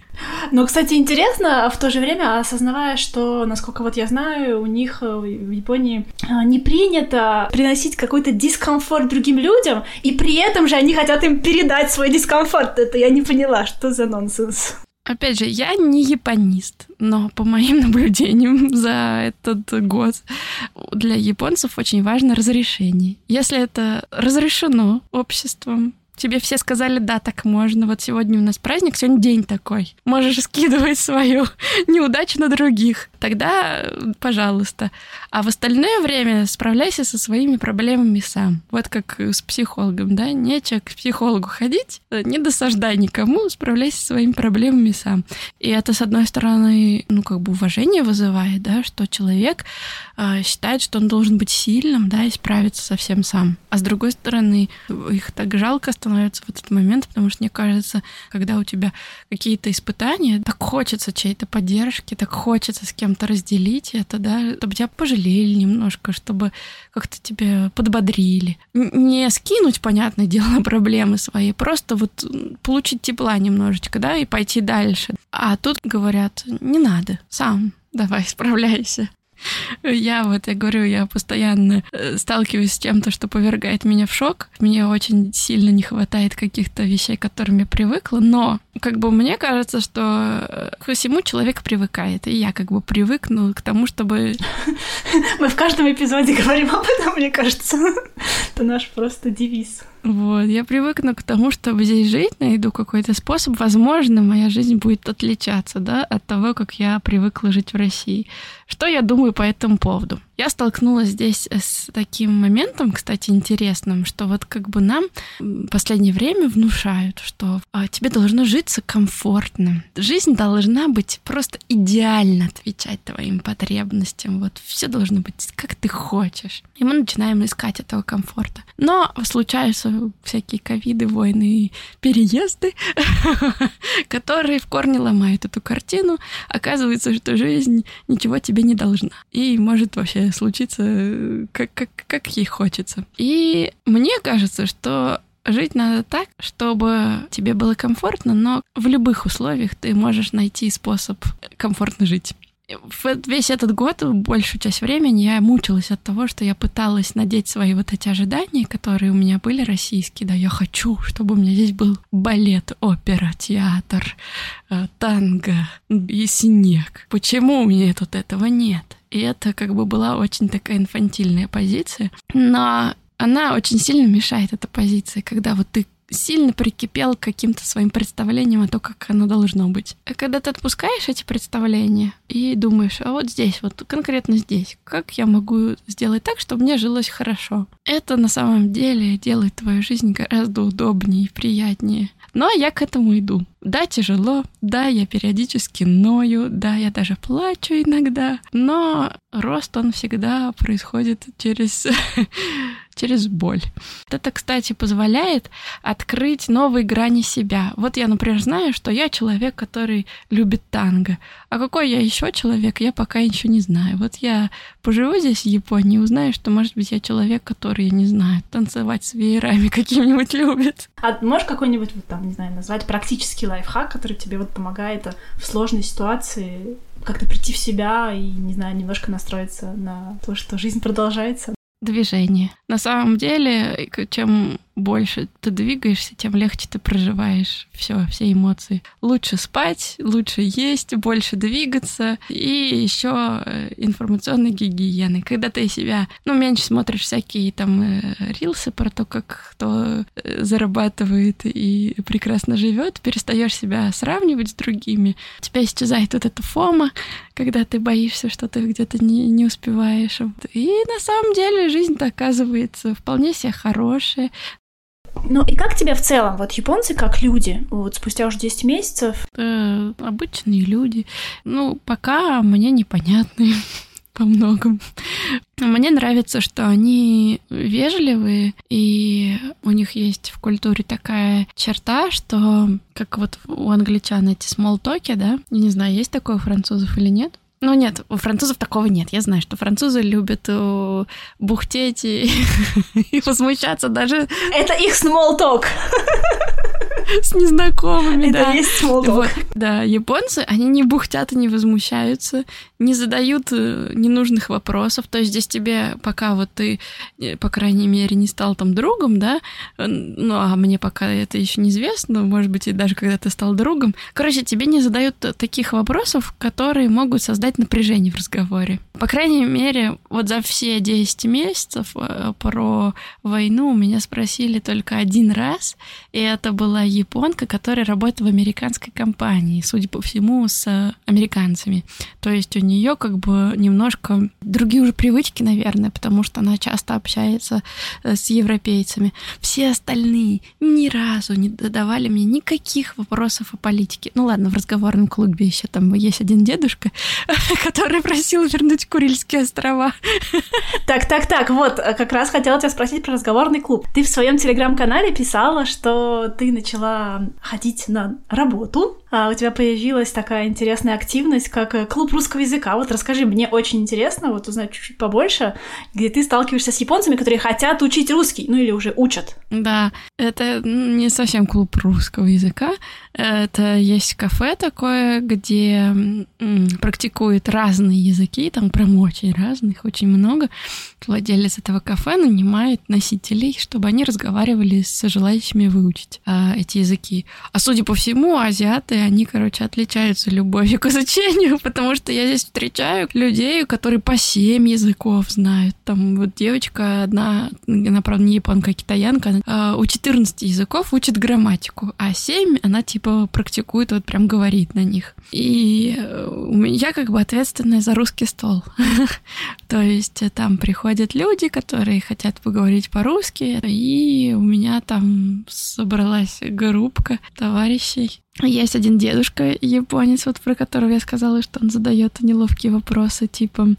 Но, кстати, интересно, в то же время, осознавая, что, насколько вот я знаю, у них э, в Японии э, не принято приносить какой-то дискомфорт другим людям, и при этом же они хотят им передать свой дискомфорт. Это я не поняла, что за нонсенс. Опять же, я не японист, но по моим наблюдениям за этот год для японцев очень важно разрешение. Если это разрешено обществом, тебе все сказали, да, так можно, вот сегодня у нас праздник, сегодня день такой. Можешь скидывать свою неудачу на других. Тогда, пожалуйста. А в остальное время справляйся со своими проблемами сам. Вот как с психологом, да? Нечего к психологу ходить, не досаждай никому, справляйся со своими проблемами сам. И это, с одной стороны, ну, как бы уважение вызывает, да, что человек э, считает, что он должен быть сильным, да, и справиться со всем сам. А с другой стороны, их так жалко становится в этот момент, потому что, мне кажется, когда у тебя какие-то испытания, так хочется чьей-то поддержки, так хочется с кем-то разделить это, да, чтобы тебя пожалели немножко, чтобы как-то тебя подбодрили. Не скинуть, понятное дело, проблемы свои, просто вот получить тепла немножечко, да, и пойти дальше. А тут говорят, не надо, сам давай, справляйся. Я вот, я говорю, я постоянно э, сталкиваюсь с чем-то, что повергает меня в шок. Мне очень сильно не хватает каких-то вещей, к которым я привыкла, но как бы мне кажется, что э, к всему человек привыкает, и я как бы привыкну к тому, чтобы... Мы в каждом эпизоде говорим об этом, мне кажется. Это наш просто девиз. Вот, я привыкну к тому, чтобы здесь жить, найду какой-то способ. Возможно, моя жизнь будет отличаться, да, от того, как я привыкла жить в России. Что я думаю по этому поводу? Я столкнулась здесь с таким моментом, кстати, интересным, что вот как бы нам в последнее время внушают, что а, тебе должно житься комфортно. Жизнь должна быть просто идеально отвечать твоим потребностям. Вот все должно быть как ты хочешь. И мы начинаем искать этого комфорта. Но случаются всякие ковиды, войны переезды, которые в корне ломают эту картину. Оказывается, что жизнь ничего тебе не должна. И может вообще случиться, э, как, как, как ей хочется. И мне кажется, что жить надо так, чтобы тебе было комфортно, но в любых условиях ты можешь найти способ комфортно жить. весь этот год, большую часть времени я мучилась от того, что я пыталась надеть свои вот эти ожидания, которые у меня были российские. Да, я хочу, чтобы у меня здесь был балет, опера, театр, э, танго и снег. Почему у меня тут этого нет? И это как бы была очень такая инфантильная позиция. Но она очень сильно мешает эта позиция, когда вот ты сильно прикипел к каким-то своим представлениям о том, как оно должно быть. А когда ты отпускаешь эти представления и думаешь, а вот здесь, вот конкретно здесь, как я могу сделать так, чтобы мне жилось хорошо? Это на самом деле делает твою жизнь гораздо удобнее и приятнее. Но я к этому иду. Да, тяжело, да, я периодически ною, да, я даже плачу иногда, но рост, он всегда происходит через через боль. Это, кстати, позволяет открыть новые грани себя. Вот я, например, знаю, что я человек, который любит танго. А какой я еще человек, я пока еще не знаю. Вот я поживу здесь в Японии узнаю, что, может быть, я человек, который, я не знаю, танцевать с веерами каким-нибудь любит. А можешь какой-нибудь, вот, там, не знаю, назвать практический лайфхак, который тебе вот помогает в сложной ситуации как-то прийти в себя и, не знаю, немножко настроиться на то, что жизнь продолжается? Движение. На самом деле, чем больше ты двигаешься, тем легче ты проживаешь все, все эмоции. Лучше спать, лучше есть, больше двигаться и еще э, информационной гигиены. Когда ты себя, ну, меньше смотришь всякие там э, рилсы про то, как кто э, зарабатывает и прекрасно живет, перестаешь себя сравнивать с другими, у тебя исчезает вот эта фома, когда ты боишься, что ты где-то не, не успеваешь. И на самом деле жизнь-то оказывается вполне себе хорошая. Ну и как тебе в целом, вот японцы как люди, вот спустя уже 10 месяцев? Э, обычные люди. Ну, пока мне непонятные по многому. Мне нравится, что они вежливые, и у них есть в культуре такая черта, что как вот у англичан эти смолтоки, да, не знаю, есть такое у французов или нет, ну нет, у французов такого нет. Я знаю, что французы любят э, бухтеть и, возмущаться даже... Это их small talk. С незнакомыми, Это да. есть small. Вот, да, японцы, они не бухтят и не возмущаются, не задают э, ненужных вопросов. То есть здесь тебе, пока вот ты, э, по крайней мере, не стал там другом, да, ну а мне пока это еще неизвестно, может быть, и даже когда ты стал другом. Короче, тебе не задают таких вопросов, которые могут создать напряжение в разговоре. По крайней мере, вот за все 10 месяцев э, про войну у меня спросили только один раз, и это была японка, которая работает в американской компании, судя по всему, с американцами. То есть у нее как бы немножко другие уже привычки, наверное, потому что она часто общается э, с европейцами. Все остальные ни разу не задавали мне никаких вопросов о политике. Ну ладно, в разговорном клубе еще там есть один дедушка, который просил вернуть Курильские острова. Так, так, так, вот, э, как раз хотела тебя спросить про разговорный клуб. Ты в своем телеграм-канале писала, что ты начала ходить на работу, а у тебя появилась такая интересная активность, как э, клуб русского языка. Вот расскажи, мне очень интересно вот узнать чуть-чуть побольше, где ты сталкиваешься с японцами, которые хотят учить русский, ну или уже учат. Да, это не совсем клуб русского языка, это есть кафе такое, где практикуют разные языки, там прям очень разных, очень много. Владелец этого кафе нанимает носителей, чтобы они разговаривали с желающими выучить а, эти языки. А судя по всему, азиаты, они, короче, отличаются любовью к изучению, потому что я здесь встречаю людей, которые по семь языков знают. Там вот девочка одна, она, правда, не японка, а китаянка, она, а, у 14 языков учит грамматику, а 7 она типа практикует, вот прям говорит на них. И э, я как бы ответственная за русский стол. То есть э, там приходят люди, которые хотят поговорить по-русски, и у меня там собралась группка товарищей, есть один дедушка японец, вот про которого я сказала, что он задает неловкие вопросы, типа,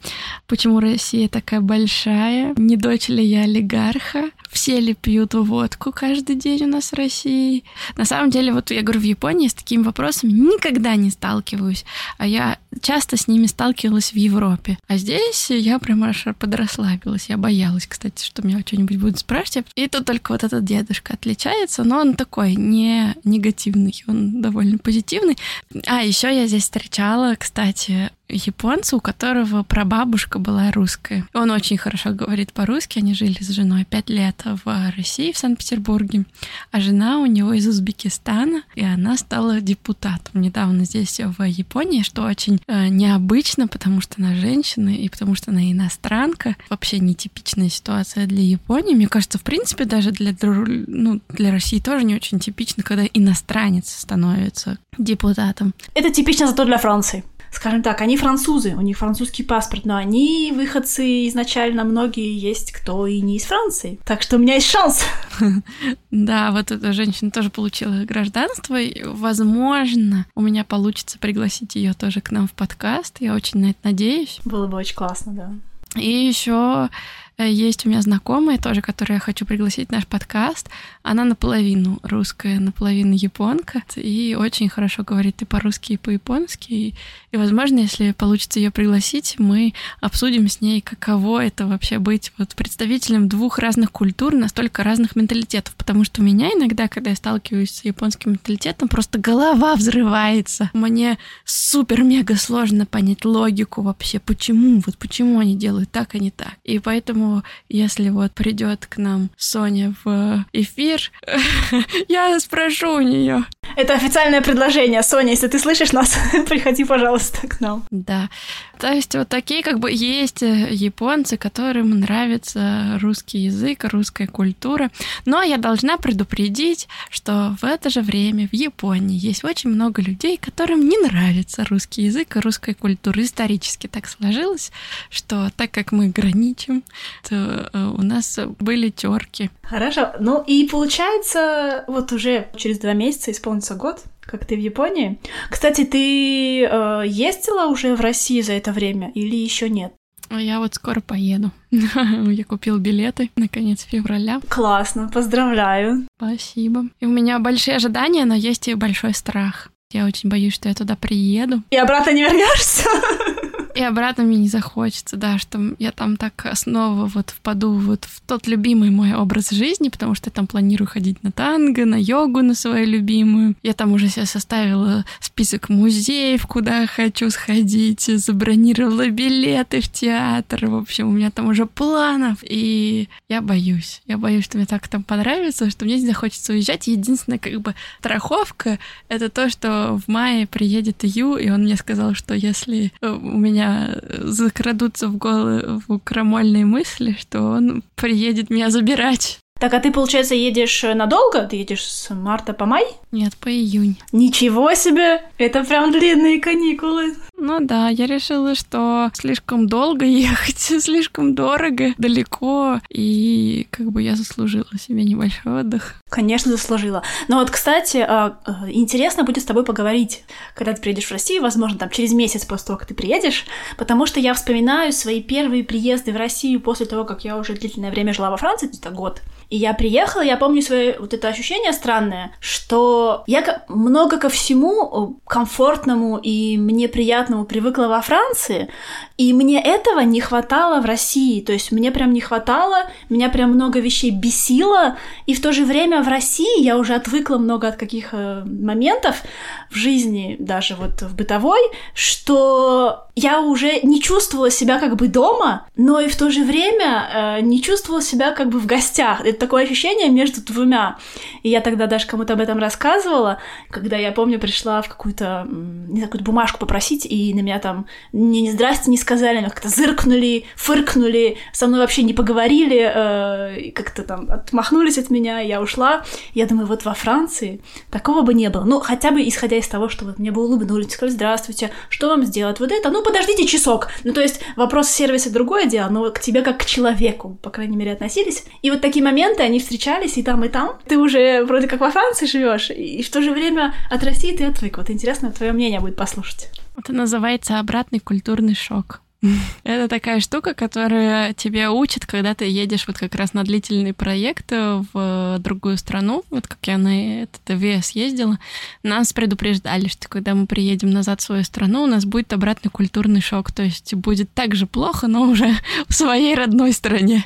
почему Россия такая большая, не дочь ли я олигарха, все ли пьют водку каждый день у нас в России. На самом деле, вот я говорю, в Японии с такими вопросами никогда не сталкиваюсь, а я часто с ними сталкивалась в Европе. А здесь я прям аж подрасслабилась. Я боялась, кстати, что меня что-нибудь будут спрашивать. И тут только вот этот дедушка отличается, но он такой не негативный, он довольно позитивный. А еще я здесь встречала, кстати, японца, у которого прабабушка была русская. Он очень хорошо говорит по-русски, они жили с женой пять лет в России, в Санкт-Петербурге, а жена у него из Узбекистана, и она стала депутатом недавно здесь, в Японии, что очень э, необычно, потому что она женщина и потому что она иностранка. Вообще нетипичная ситуация для Японии. Мне кажется, в принципе, даже для, ну, для России тоже не очень типично, когда иностранец становится депутатом. Это типично зато для Франции скажем так, они французы, у них французский паспорт, но они выходцы изначально многие есть, кто и не из Франции. Так что у меня есть шанс. Да, вот эта женщина тоже получила гражданство. И, возможно, у меня получится пригласить ее тоже к нам в подкаст. Я очень на это надеюсь. Было бы очень классно, да. И еще есть у меня знакомая тоже, которую я хочу пригласить в наш подкаст. Она наполовину русская, наполовину японка, и очень хорошо говорит и по-русски, и по-японски. И, и, возможно, если получится ее пригласить, мы обсудим с ней, каково это вообще быть вот представителем двух разных культур, настолько разных менталитетов. Потому что у меня иногда, когда я сталкиваюсь с японским менталитетом, просто голова взрывается. Мне супер-мега сложно понять логику вообще, почему, вот почему они делают так, а не так. И поэтому если вот придет к нам Соня в эфир, я спрошу у нее. Это официальное предложение. Соня, если ты слышишь нас, приходи, пожалуйста, к нам. Да. То есть вот такие как бы есть э, японцы, которым нравится русский язык, русская культура. Но я должна предупредить, что в это же время в Японии есть очень много людей, которым не нравится русский язык и русская культура. Исторически так сложилось, что так как мы граничим, то э, у нас были терки. Хорошо. Ну и получается, вот уже через два месяца исполнится год, как ты в Японии. Кстати, ты э, ездила уже в Россию за это время или еще нет? Я вот скоро поеду. Я купил билеты на конец февраля. Классно, поздравляю. Спасибо. И у меня большие ожидания, но есть и большой страх. Я очень боюсь, что я туда приеду. И обратно не вернешься. И обратно мне не захочется, да, что я там так снова вот впаду вот в тот любимый мой образ жизни, потому что я там планирую ходить на танго, на йогу на свою любимую. Я там уже себе составила список музеев, куда хочу сходить, забронировала билеты в театр. В общем, у меня там уже планов. И я боюсь. Я боюсь, что мне так там понравится, что мне не захочется уезжать. Единственная как бы страховка — это то, что в мае приедет Ю, и он мне сказал, что если у меня меня закрадутся в голову крамольные мысли, что он приедет меня забирать. Так, а ты, получается, едешь надолго? Ты едешь с марта по май? Нет, по июнь. Ничего себе! Это прям длинные каникулы. Ну да, я решила, что слишком долго ехать, слишком дорого, далеко, и как бы я заслужила себе небольшой отдых. Конечно, заслужила. Но вот, кстати, а, а, интересно будет с тобой поговорить, когда ты приедешь в Россию, возможно, там через месяц после того, как ты приедешь, потому что я вспоминаю свои первые приезды в Россию после того, как я уже длительное время жила во Франции, где-то год. И я приехала, я помню свое вот это ощущение странное, что я много ко всему комфортному и мне приятному привыкла во Франции, и мне этого не хватало в России. То есть мне прям не хватало, меня прям много вещей бесило, и в то же время в России я уже отвыкла много от каких э, моментов в жизни, даже вот в бытовой, что я уже не чувствовала себя как бы дома, но и в то же время э, не чувствовала себя как бы в гостях. Это такое ощущение между двумя. И я тогда даже кому-то об этом рассказывала, когда я помню, пришла в какую-то, не какую-то бумажку попросить, и на меня там не, не здрасте не сказали, но как-то зыркнули, фыркнули, со мной вообще не поговорили, э, как-то там отмахнулись от меня, я ушла. Я думаю, вот во Франции такого бы не было. Ну, хотя бы исходя из того, что вот мне бы улыбнулись, сказали, здравствуйте, что вам сделать? Вот это? Ну, подождите часок. Ну, то есть вопрос сервиса другое дело, но к тебе как к человеку, по крайней мере, относились. И вот такие моменты, они встречались и там, и там. Ты уже вроде как во Франции живешь, и в то же время от России ты отвык. Вот интересно твое мнение будет послушать. Это называется обратный культурный шок. Это такая штука, которая тебя учит, когда ты едешь вот как раз на длительный проект в другую страну. Вот как я на этот ВС ездила, нас предупреждали, что когда мы приедем назад в свою страну, у нас будет обратный культурный шок. То есть будет так же плохо, но уже в своей родной стране.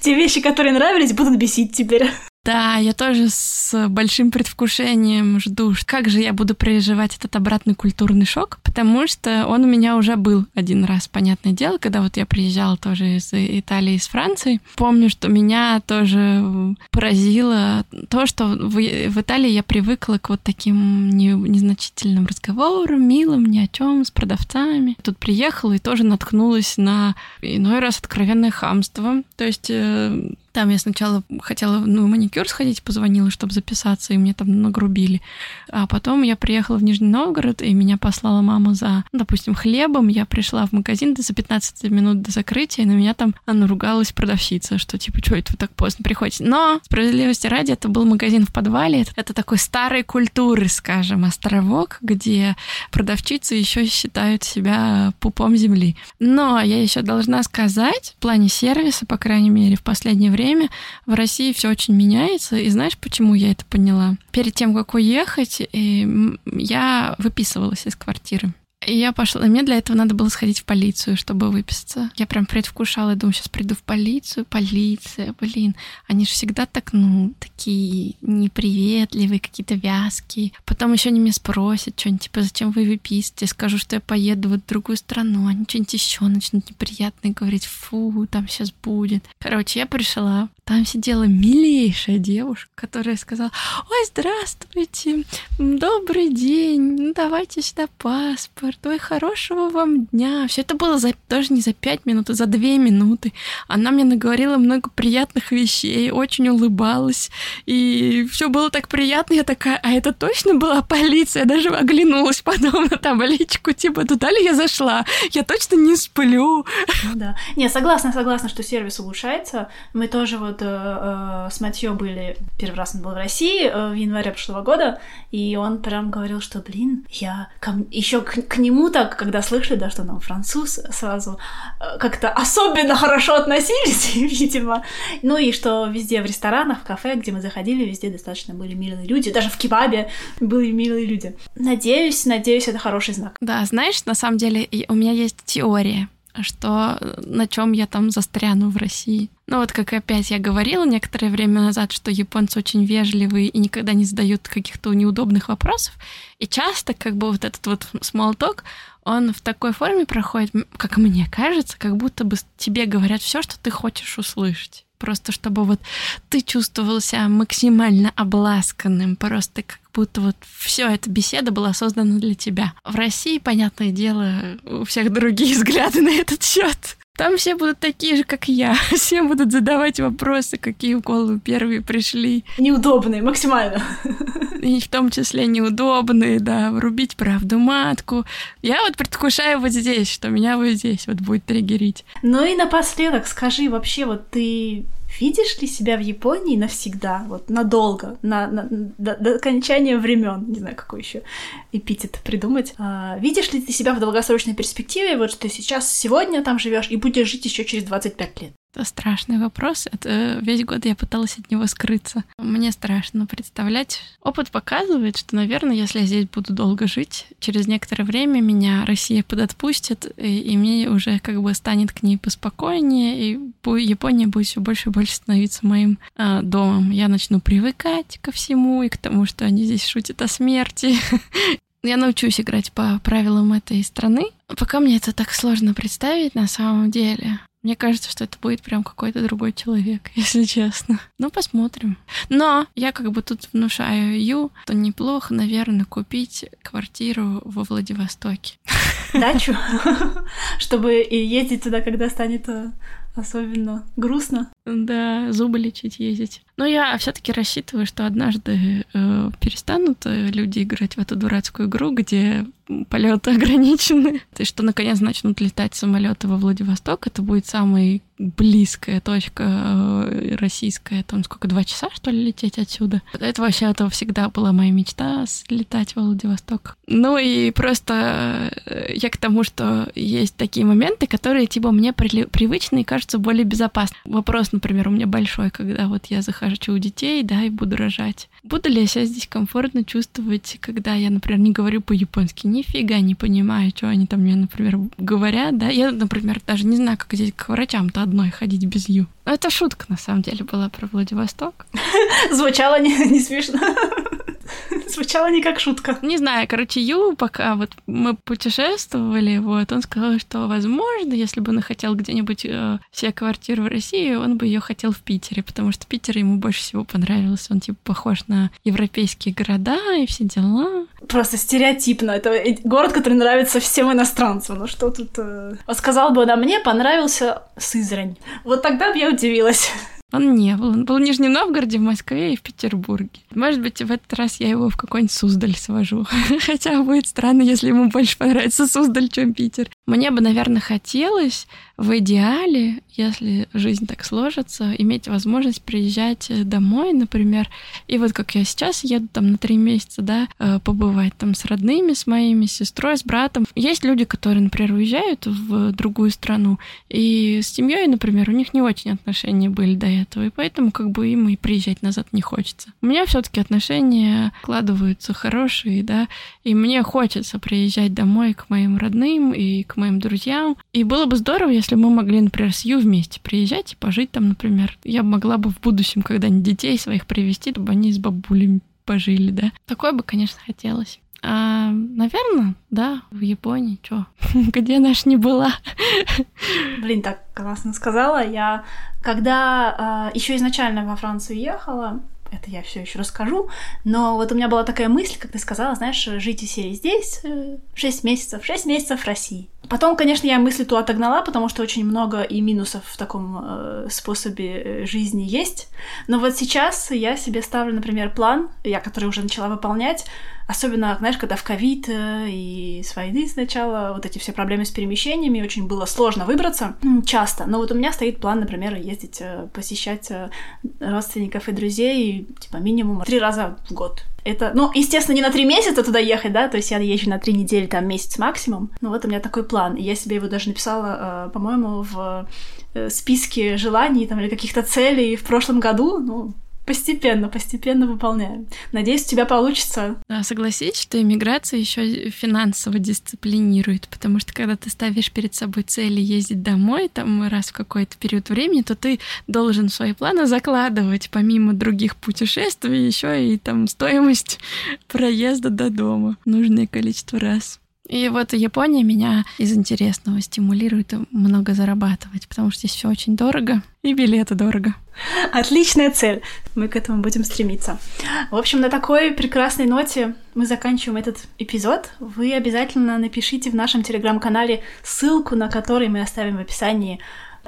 Те вещи, которые нравились, будут бесить теперь. Да, я тоже с большим предвкушением жду, как же я буду переживать этот обратный культурный шок, потому что он у меня уже был один раз, понятное дело, когда вот я приезжала тоже из Италии, из Франции. Помню, что меня тоже поразило то, что в, в Италии я привыкла к вот таким не, незначительным разговорам, милым, ни о чем, с продавцами. Тут приехала и тоже наткнулась на иной раз откровенное хамство. То есть э, там я сначала хотела ну, маникюр сходить, позвонила, чтобы записаться, и мне там нагрубили. А потом я приехала в Нижний Новгород, и меня послала мама за, допустим, хлебом. Я пришла в магазин за 15 минут до закрытия, и на меня там наругалась продавщица, что типа, что это вы так поздно приходите? Но, справедливости ради, это был магазин в подвале. Это такой старой культуры, скажем, островок, где продавщицы еще считают себя пупом земли. Но я еще должна сказать, в плане сервиса, по крайней мере, в последнее время время в России все очень меняется. И знаешь, почему я это поняла? Перед тем, как уехать, я выписывалась из квартиры. Я пошла. Мне для этого надо было сходить в полицию, чтобы выписаться. Я прям предвкушала, думаю, сейчас приду в полицию. Полиция, блин. Они же всегда так, ну, такие неприветливые, какие-то вязкие. Потом еще они меня спросят что-нибудь, типа, зачем вы выписываете? Я скажу, что я поеду в другую страну. Они что-нибудь еще начнут неприятные говорить. Фу, там сейчас будет. Короче, я пришла. Там сидела милейшая девушка, которая сказала, ой, здравствуйте, добрый день, ну давайте сюда паспорт, ой, хорошего вам дня. Все это было за, даже не за пять минут, а за две минуты. Она мне наговорила много приятных вещей, очень улыбалась, и все было так приятно. Я такая, а это точно была полиция? Я даже оглянулась потом на табличку, типа, туда ли я зашла? Я точно не сплю. Ну да. Не, согласна, согласна, что сервис улучшается. Мы тоже вот вот э, с Матьё были, первый раз он был в России э, в январе прошлого года, и он прям говорил, что, блин, я еще к, к нему так, когда слышали, да, что он француз, сразу э, как-то особенно хорошо относились, видимо. Ну и что везде в ресторанах, в кафе, где мы заходили, везде достаточно были милые люди, даже в кебабе были милые люди. Надеюсь, надеюсь, это хороший знак. Да, знаешь, на самом деле у меня есть теория что на чем я там застряну в России. Ну вот как опять я говорила некоторое время назад, что японцы очень вежливые и никогда не задают каких-то неудобных вопросов. И часто как бы вот этот вот talk, он в такой форме проходит, как мне кажется, как будто бы тебе говорят все, что ты хочешь услышать. Просто чтобы вот ты чувствовал себя максимально обласканным, просто как будто вот все эта беседа была создана для тебя. В России, понятное дело, у всех другие взгляды на этот счет. Там все будут такие же, как я. Все будут задавать вопросы, какие в голову первые пришли. Неудобные, максимально. И в том числе неудобные, да, врубить правду матку. Я вот предвкушаю вот здесь, что меня вот здесь вот будет триггерить. Ну и напоследок скажи, вообще, вот ты видишь ли себя в Японии навсегда, вот надолго, на, на, до, до окончания времен, не знаю, какой еще эпитет придумать. А, видишь ли ты себя в долгосрочной перспективе, вот что сейчас сегодня там живешь и будешь жить еще через 25 лет? Это страшный вопрос. Это весь год я пыталась от него скрыться. Мне страшно представлять. Опыт показывает, что, наверное, если я здесь буду долго жить, через некоторое время меня Россия подотпустит, и, и мне уже как бы станет к ней поспокойнее, и Япония будет все больше и больше становиться моим э, домом. Я начну привыкать ко всему и к тому, что они здесь шутят о смерти. Я научусь играть по правилам этой страны. Пока мне это так сложно представить на самом деле. Мне кажется, что это будет прям какой-то другой человек, если честно. Ну, посмотрим. Но я как бы тут внушаю Ю, то неплохо, наверное, купить квартиру во Владивостоке. Дачу? Чтобы и ездить туда, когда станет э, особенно грустно. Да, зубы лечить, ездить. Но я все-таки рассчитываю, что однажды э, перестанут э, люди играть в эту дурацкую игру, где полеты ограничены. То есть, что наконец начнут летать самолеты во Владивосток. Это будет самая близкая точка э, российская. Там сколько, два часа, что ли, лететь отсюда? Это вообще этого всегда была моя мечта, слетать во Владивосток. Ну и просто э, я к тому, что есть такие моменты, которые типа мне при привычны и кажутся более безопасны. Вопрос, например, у меня большой, когда вот я захожу у детей, да, и буду рожать. Буду ли я себя здесь комфортно чувствовать, когда я, например, не говорю по-японски, нифига не понимаю, что они там мне, например, говорят, да? Я, например, даже не знаю, как здесь к врачам-то одной ходить без ю. Это шутка, на самом деле, была про Владивосток. Звучало не смешно. Звучало не как шутка. Не знаю, короче, Ю, пока вот мы путешествовали, вот, он сказал, что, возможно, если бы он хотел где-нибудь э, себе квартиру в России, он бы ее хотел в Питере, потому что Питер ему больше всего понравился. Он, типа, похож на европейские города и все дела. Просто стереотипно. Это город, который нравится всем иностранцам. Ну что тут... Э... Вот сказал бы, да, мне понравился Сызрань. Вот тогда бы я удивилась. Он не был. Он был в Нижнем Новгороде, в Москве и в Петербурге. Может быть, в этот раз я его в какой-нибудь Суздаль свожу. Хотя будет странно, если ему больше понравится Суздаль, чем Питер. Мне бы, наверное, хотелось в идеале, если жизнь так сложится, иметь возможность приезжать э, домой, например, и вот как я сейчас еду там на три месяца, да, э, побывать там с родными, с моими, с сестрой, с братом. Есть люди, которые, например, уезжают в другую страну, и с семьей, например, у них не очень отношения были до этого, и поэтому как бы им и приезжать назад не хочется. У меня все-таки отношения складываются хорошие, да, и мне хочется приезжать домой к моим родным и к моим друзьям. И было бы здорово, если мы могли, например, с Ю вместе приезжать и пожить там, например. Я могла бы в будущем когда-нибудь детей своих привезти, чтобы они с бабулями пожили, да. Такое бы, конечно, хотелось. А, наверное, да, в Японии, чё, где наш не была. Блин, так классно сказала. Я, когда а, еще изначально во Францию ехала, это я все еще расскажу. Но вот у меня была такая мысль, как ты сказала, знаешь, жить из серии здесь 6 э, месяцев, 6 месяцев в России. Потом, конечно, я мысли ту отогнала, потому что очень много и минусов в таком э, способе э, жизни есть. Но вот сейчас я себе ставлю, например, план, я который уже начала выполнять, Особенно, знаешь, когда в ковид э, и с войны сначала вот эти все проблемы с перемещениями, очень было сложно выбраться часто. Но вот у меня стоит план, например, ездить, э, посещать родственников и друзей, типа, минимум три раза в год. Это, ну, естественно, не на три месяца туда ехать, да, то есть я езжу на три недели, там, месяц максимум. Ну, вот у меня такой план. Я себе его даже написала, по-моему, в списке желаний там или каких-то целей в прошлом году. Ну, Постепенно, постепенно выполняем. Надеюсь, у тебя получится. Да, согласись, что иммиграция еще финансово дисциплинирует, потому что когда ты ставишь перед собой цели ездить домой там раз в какой-то период времени, то ты должен свои планы закладывать помимо других путешествий еще и там стоимость проезда до дома нужное количество раз. И вот Япония меня из интересного стимулирует много зарабатывать, потому что здесь все очень дорого, и билеты дорого. Отличная цель. Мы к этому будем стремиться. В общем, на такой прекрасной ноте мы заканчиваем этот эпизод. Вы обязательно напишите в нашем телеграм-канале ссылку, на который мы оставим в описании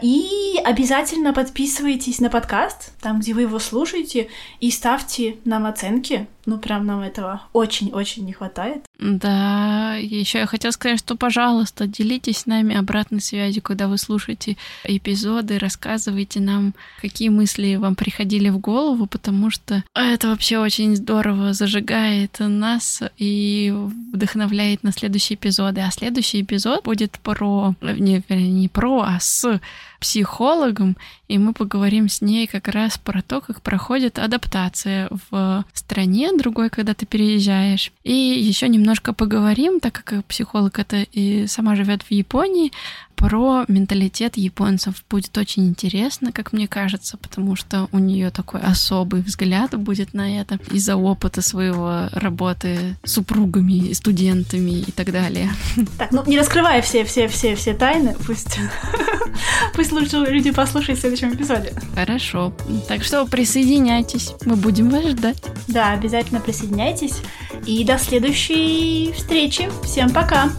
и обязательно подписывайтесь на подкаст, там, где вы его слушаете, и ставьте нам оценки. Ну, прям нам этого очень-очень не хватает. Да, еще я хотела сказать, что, пожалуйста, делитесь с нами обратной связью, когда вы слушаете эпизоды, рассказывайте нам, какие мысли вам приходили в голову, потому что это вообще очень здорово зажигает нас и вдохновляет на следующие эпизоды. А следующий эпизод будет про... Не, не про, а с психологом, и мы поговорим с ней как раз про то, как проходит адаптация в стране другой, когда ты переезжаешь. И еще немножко поговорим, так как психолог это и сама живет в Японии, про менталитет японцев будет очень интересно, как мне кажется, потому что у нее такой особый взгляд будет на это из-за опыта своего работы с супругами, студентами и так далее. Так, ну не раскрывая все, все, все, все тайны, пусть, пусть лучше люди послушают в следующем эпизоде. Хорошо. Так что присоединяйтесь, мы будем вас ждать. Да, обязательно присоединяйтесь. И до следующей встречи. Всем пока!